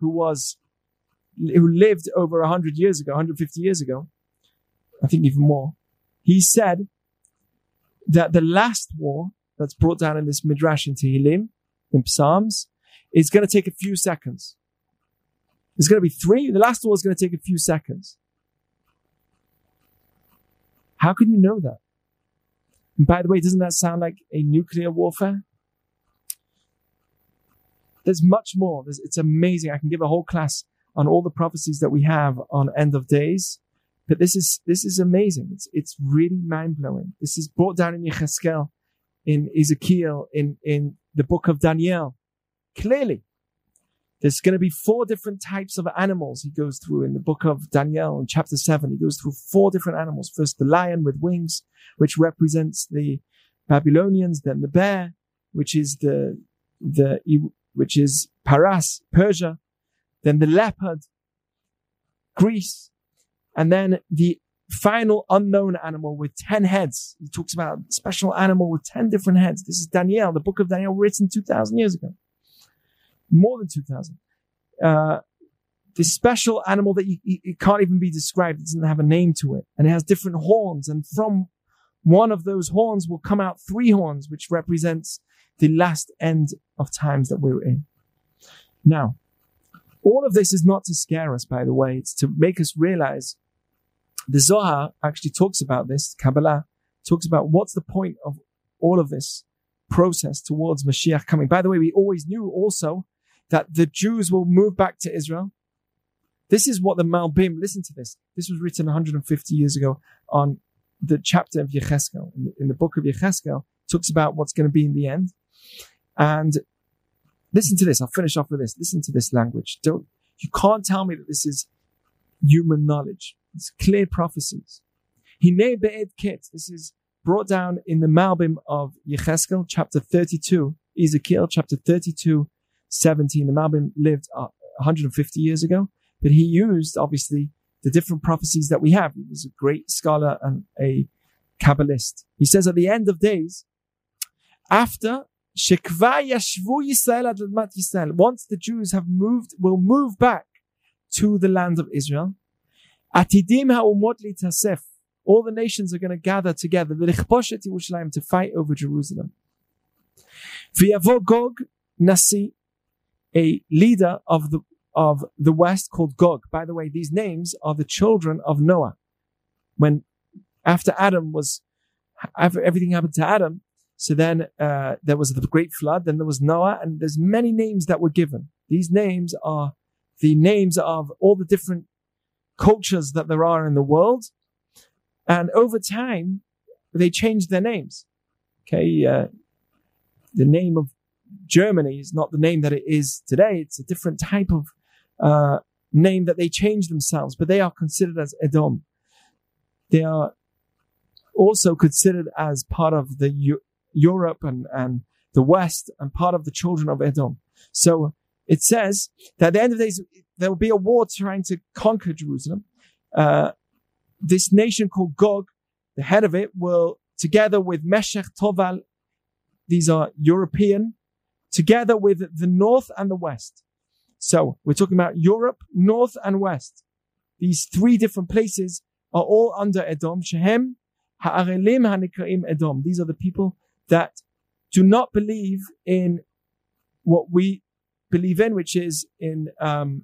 who was, who lived over 100 years ago, 150 years ago, I think even more, he said that the last war that's brought down in this Midrash in Tehillim, in Psalms, is going to take a few seconds. It's going to be three. The last war is going to take a few seconds. How can you know that? And by the way, doesn't that sound like a nuclear warfare? There's much more. There's, it's amazing. I can give a whole class on all the prophecies that we have on end of days. But this is, this is amazing. It's, it's really mind blowing. This is brought down in Yecheskel, in Ezekiel, in, in the book of Daniel. Clearly. There's going to be four different types of animals he goes through in the book of Daniel in chapter seven. He goes through four different animals. First, the lion with wings, which represents the Babylonians. Then the bear, which is the, the, which is Paras, Persia. Then the leopard, Greece. And then the final unknown animal with 10 heads. He talks about special animal with 10 different heads. This is Daniel, the book of Daniel written 2000 years ago more than 2,000. Uh, this special animal that you, it can't even be described. It doesn't have a name to it. And it has different horns. And from one of those horns will come out three horns, which represents the last end of times that we're in. Now, all of this is not to scare us, by the way. It's to make us realize the Zohar actually talks about this. Kabbalah talks about what's the point of all of this process towards Mashiach coming. By the way, we always knew also that the Jews will move back to Israel. This is what the Malbim, listen to this. This was written 150 years ago on the chapter of Yecheskel. In the, in the book of Yecheskel, talks about what's going to be in the end. And listen to this. I'll finish off with this. Listen to this language. Don't, you can't tell me that this is human knowledge. It's clear prophecies. Hine be'ed kit. This is brought down in the Malbim of Yecheskel, chapter 32, Ezekiel, chapter 32, 17. The Malbim lived uh, 150 years ago, but he used, obviously, the different prophecies that we have. He was a great scholar and a Kabbalist. He says at the end of days, after Shekva Yashvu Yisrael Admat Yisrael, once the Jews have moved, will move back to the land of Israel, Atidim ha'umot litasef, all the nations are going to gather together to fight over Jerusalem. V'yavo Gog Nasi, a leader of the of the West called Gog. By the way, these names are the children of Noah. When after Adam was, after everything happened to Adam, so then uh, there was the great flood, then there was Noah, and there's many names that were given. These names are the names of all the different cultures that there are in the world, and over time they changed their names. Okay, uh, the name of Germany is not the name that it is today. It's a different type of uh, name that they change themselves, but they are considered as Edom. They are also considered as part of the U- Europe and, and the West and part of the children of Edom. So it says that at the end of the days, there will be a war trying to conquer Jerusalem. Uh, this nation called Gog, the head of it will, together with Meshech Toval, these are European together with the north and the west. So we're talking about Europe, north and west. These three different places are all under Edom. Shehem ha'arelim ha'nikraim Edom. These are the people that do not believe in what we believe in, which is in, um,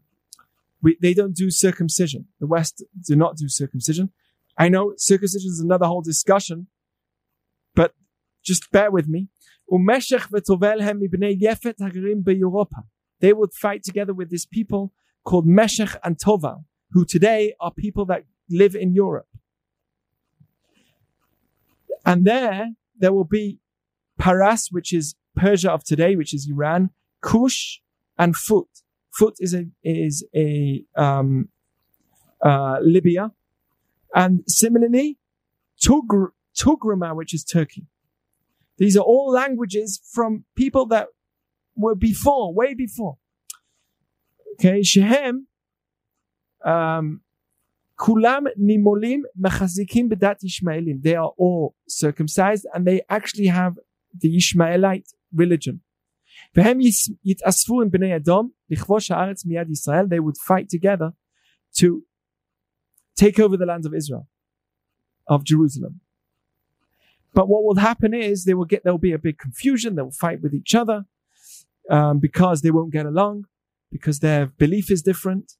we, they don't do circumcision. The West do not do circumcision. I know circumcision is another whole discussion, but just bear with me. They would fight together with this people called Meshech and Toval, who today are people that live in Europe. And there, there will be Paras, which is Persia of today, which is Iran, Kush, and Fut. Fut is a, is a, um, uh, Libya. And similarly, Tugr, which is Turkey. These are all languages from people that were before, way before. Okay, Shehem, um, Kulam Nimolim Mechazikim Bedat Ishmaelim. They are all circumcised and they actually have the Ishmaelite religion. They would fight together to take over the land of Israel, of Jerusalem. But what will happen is they will get, there'll be a big confusion. They'll fight with each other, um, because they won't get along, because their belief is different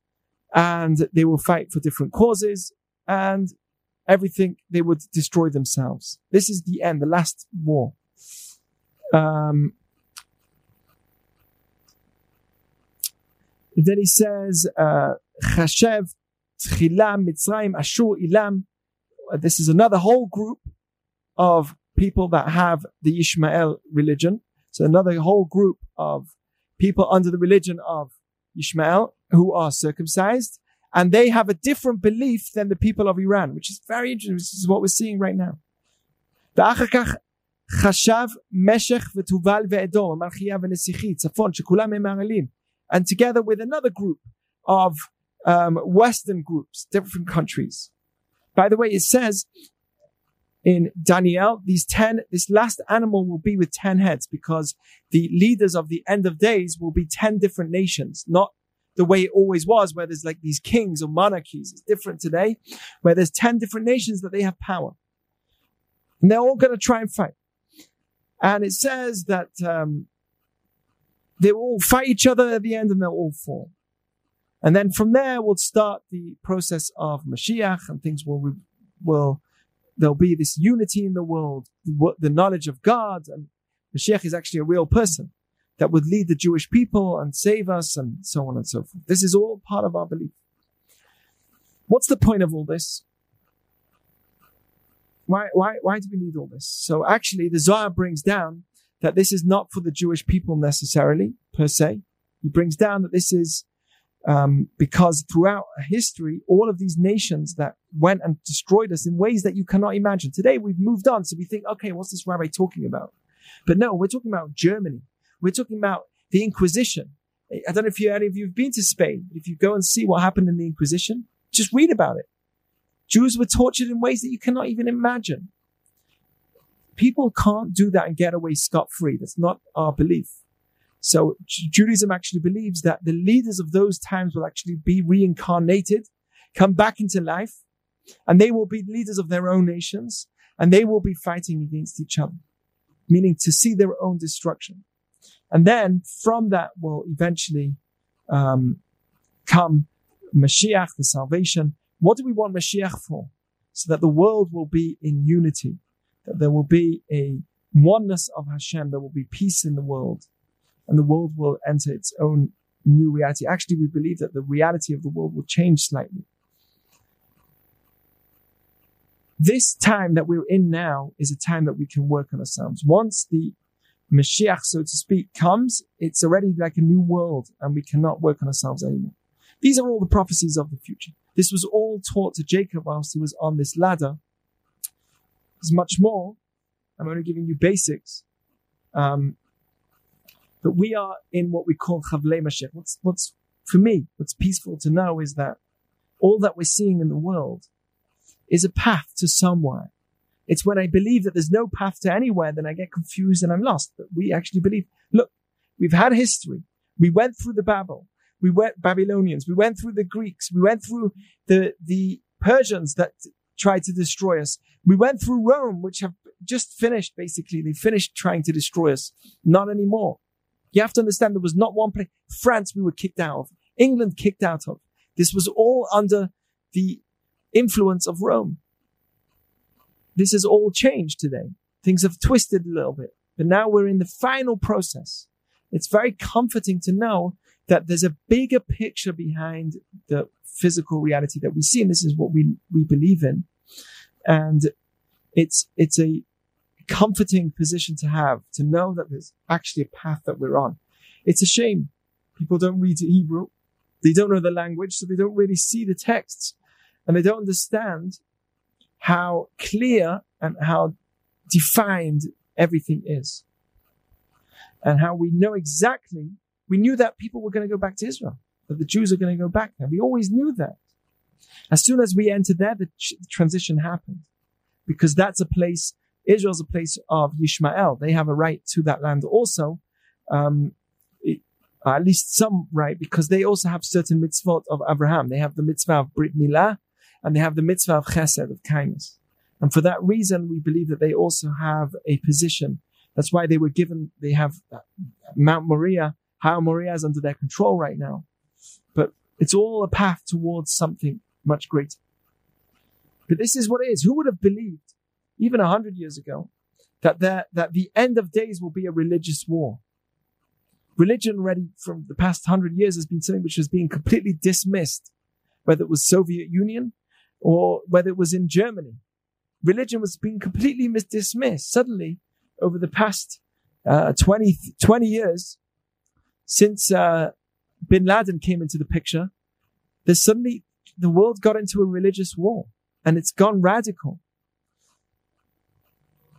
and they will fight for different causes and everything they would destroy themselves. This is the end, the last war. Um, then he says, uh, Tchilam, Mitzrayim, Ashur, Ilam. This is another whole group of people that have the Ishmael religion. So another whole group of people under the religion of Ishmael who are circumcised and they have a different belief than the people of Iran, which is very interesting. This is what we're seeing right now. And together with another group of um, Western groups, different countries. By the way, it says in Daniel, these 10, this last animal will be with 10 heads because the leaders of the end of days will be 10 different nations, not the way it always was, where there's like these kings or monarchies. It's different today, where there's 10 different nations that they have power. And they're all going to try and fight. And it says that, um, they will all fight each other at the end and they'll all fall. And then from there, we'll start the process of Mashiach and things will, will there'll be this unity in the world, the knowledge of God, and Mashiach is actually a real person that would lead the Jewish people and save us and so on and so forth. This is all part of our belief. What's the point of all this? Why, why, why do we need all this? So actually, the Zohar brings down that this is not for the Jewish people necessarily, per se. He brings down that this is um, because throughout history, all of these nations that went and destroyed us in ways that you cannot imagine. Today we've moved on, so we think, okay, what's this rabbi talking about? But no, we're talking about Germany. We're talking about the Inquisition. I don't know if any of you have been to Spain. But if you go and see what happened in the Inquisition, just read about it. Jews were tortured in ways that you cannot even imagine. People can't do that and get away scot free. That's not our belief. So Judaism actually believes that the leaders of those times will actually be reincarnated, come back into life, and they will be leaders of their own nations, and they will be fighting against each other, meaning to see their own destruction. And then from that will eventually um, come Mashiach, the salvation. What do we want Mashiach for? So that the world will be in unity, that there will be a oneness of Hashem, there will be peace in the world and the world will enter its own new reality. Actually, we believe that the reality of the world will change slightly. This time that we're in now is a time that we can work on ourselves. Once the Mashiach, so to speak, comes, it's already like a new world and we cannot work on ourselves anymore. These are all the prophecies of the future. This was all taught to Jacob whilst he was on this ladder. There's much more. I'm only giving you basics. Um, but we are in what we call Chavlei Mashiach. What's, what's, for me, what's peaceful to know is that all that we're seeing in the world is a path to somewhere. It's when I believe that there's no path to anywhere, then I get confused and I'm lost. But we actually believe, look, we've had history. We went through the Babel. We went Babylonians. We went through the Greeks. We went through the, the Persians that tried to destroy us. We went through Rome, which have just finished basically. They finished trying to destroy us. Not anymore. You have to understand there was not one place. France, we were kicked out of. England kicked out of. This was all under the influence of Rome. This has all changed today. Things have twisted a little bit, but now we're in the final process. It's very comforting to know that there's a bigger picture behind the physical reality that we see, and this is what we we believe in. And it's it's a comforting position to have to know that there's actually a path that we're on. It's a shame people don't read Hebrew, they don't know the language, so they don't really see the texts, and they don't understand how clear and how defined everything is, and how we know exactly. We knew that people were going to go back to Israel, that the Jews are going to go back there. We always knew that. As soon as we entered there, the transition happened because that's a place, Israel's a place of Yishmael. They have a right to that land also. Um, at least some right, because they also have certain mitzvot of Abraham. They have the mitzvah of Brit Milah, and they have the mitzvah of Chesed, of kindness. And for that reason, we believe that they also have a position. That's why they were given, they have uh, Mount Moriah, how Moriah is under their control right now. But it's all a path towards something much greater. But this is what it is. Who would have believed, even a hundred years ago, that there, that the end of days will be a religious war? Religion already from the past hundred years has been something which has been completely dismissed, whether it was Soviet Union or whether it was in Germany. Religion was being completely dismissed. Suddenly, over the past uh, 20, 20 years, since uh, Bin Laden came into the picture, there's suddenly the world got into a religious war and it's gone radical.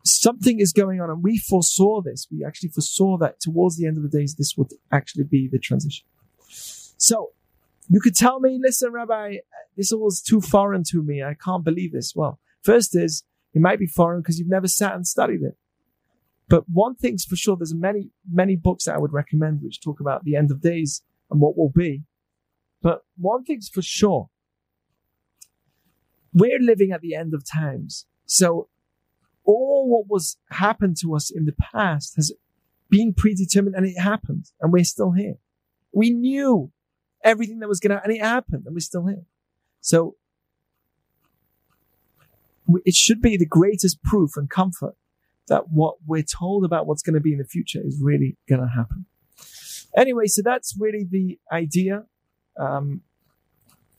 Something is going on, and we foresaw this. We actually foresaw that towards the end of the days, this would actually be the transition. So you could tell me, listen, Rabbi, this was too foreign to me. I can't believe this. Well, first is it might be foreign because you've never sat and studied it. But one thing's for sure, there's many, many books that I would recommend which talk about the end of days and what will be. But one thing's for sure, we're living at the end of times. So all what was happened to us in the past has been predetermined and it happened and we're still here. We knew everything that was going to, and it happened and we're still here. So it should be the greatest proof and comfort that what we're told about what's going to be in the future is really going to happen. Anyway, so that's really the idea. Um,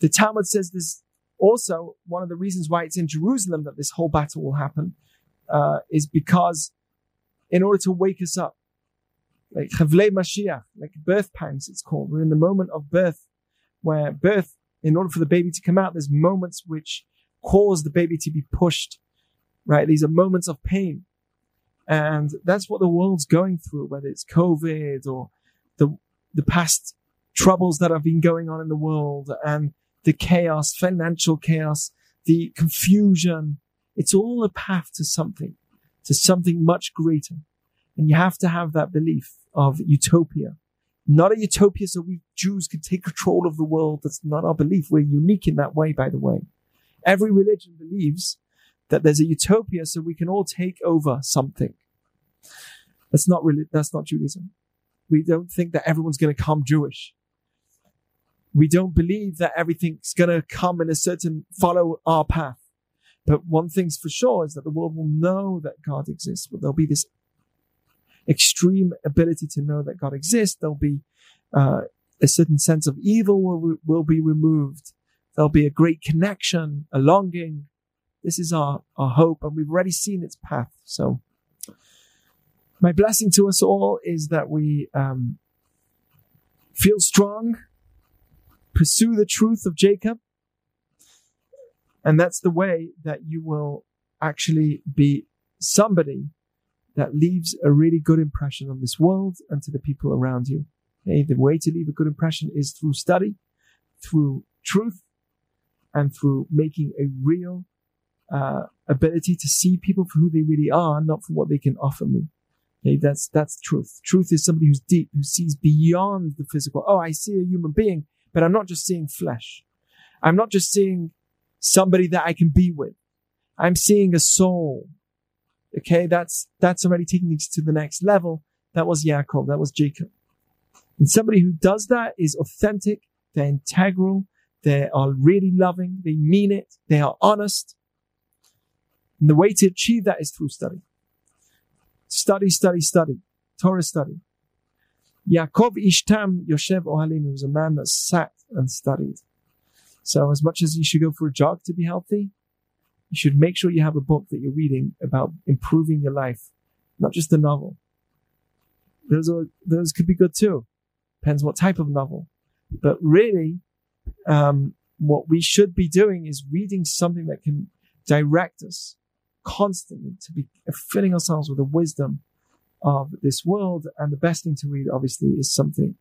the Talmud says there's also, one of the reasons why it's in Jerusalem that this whole battle will happen uh, is because in order to wake us up, like Chavlei Mashiach, like birth pangs, it's called. We're in the moment of birth, where birth, in order for the baby to come out, there's moments which cause the baby to be pushed, right? These are moments of pain. And that's what the world's going through, whether it's COVID or the, the past troubles that have been going on in the world and the chaos, financial chaos, the confusion. It's all a path to something, to something much greater. And you have to have that belief of utopia. Not a utopia so we Jews can take control of the world. That's not our belief. We're unique in that way, by the way. Every religion believes that there's a utopia so we can all take over something. That's not really, that's not Judaism. We don't think that everyone's going to come Jewish we don't believe that everything's going to come in a certain follow our path. But one thing's for sure is that the world will know that God exists, but there'll be this extreme ability to know that God exists. There'll be uh, a certain sense of evil will, will be removed. There'll be a great connection, a longing. This is our, our hope, and we've already seen its path. So, my blessing to us all is that we um, feel strong pursue the truth of Jacob. And that's the way that you will actually be somebody that leaves a really good impression on this world and to the people around you. Okay? The way to leave a good impression is through study, through truth, and through making a real uh, ability to see people for who they really are, not for what they can offer me. Okay, that's that's truth. Truth is somebody who's deep, who sees beyond the physical. Oh, I see a human being, but I'm not just seeing flesh. I'm not just seeing somebody that I can be with. I'm seeing a soul. Okay, that's that's already taking me to the next level. That was Yaakov. That was Jacob. And somebody who does that is authentic, they're integral, they are really loving, they mean it, they are honest. And the way to achieve that is through study. Study, study, study. Torah study. Yaakov Ish Tam Yoshev Ohalim was a man that sat and studied. So as much as you should go for a jog to be healthy, you should make sure you have a book that you're reading about improving your life, not just a novel. Those are, those could be good too. Depends what type of novel. But really, um, what we should be doing is reading something that can direct us constantly to be filling ourselves with the wisdom of this world. And the best thing to read, obviously, is something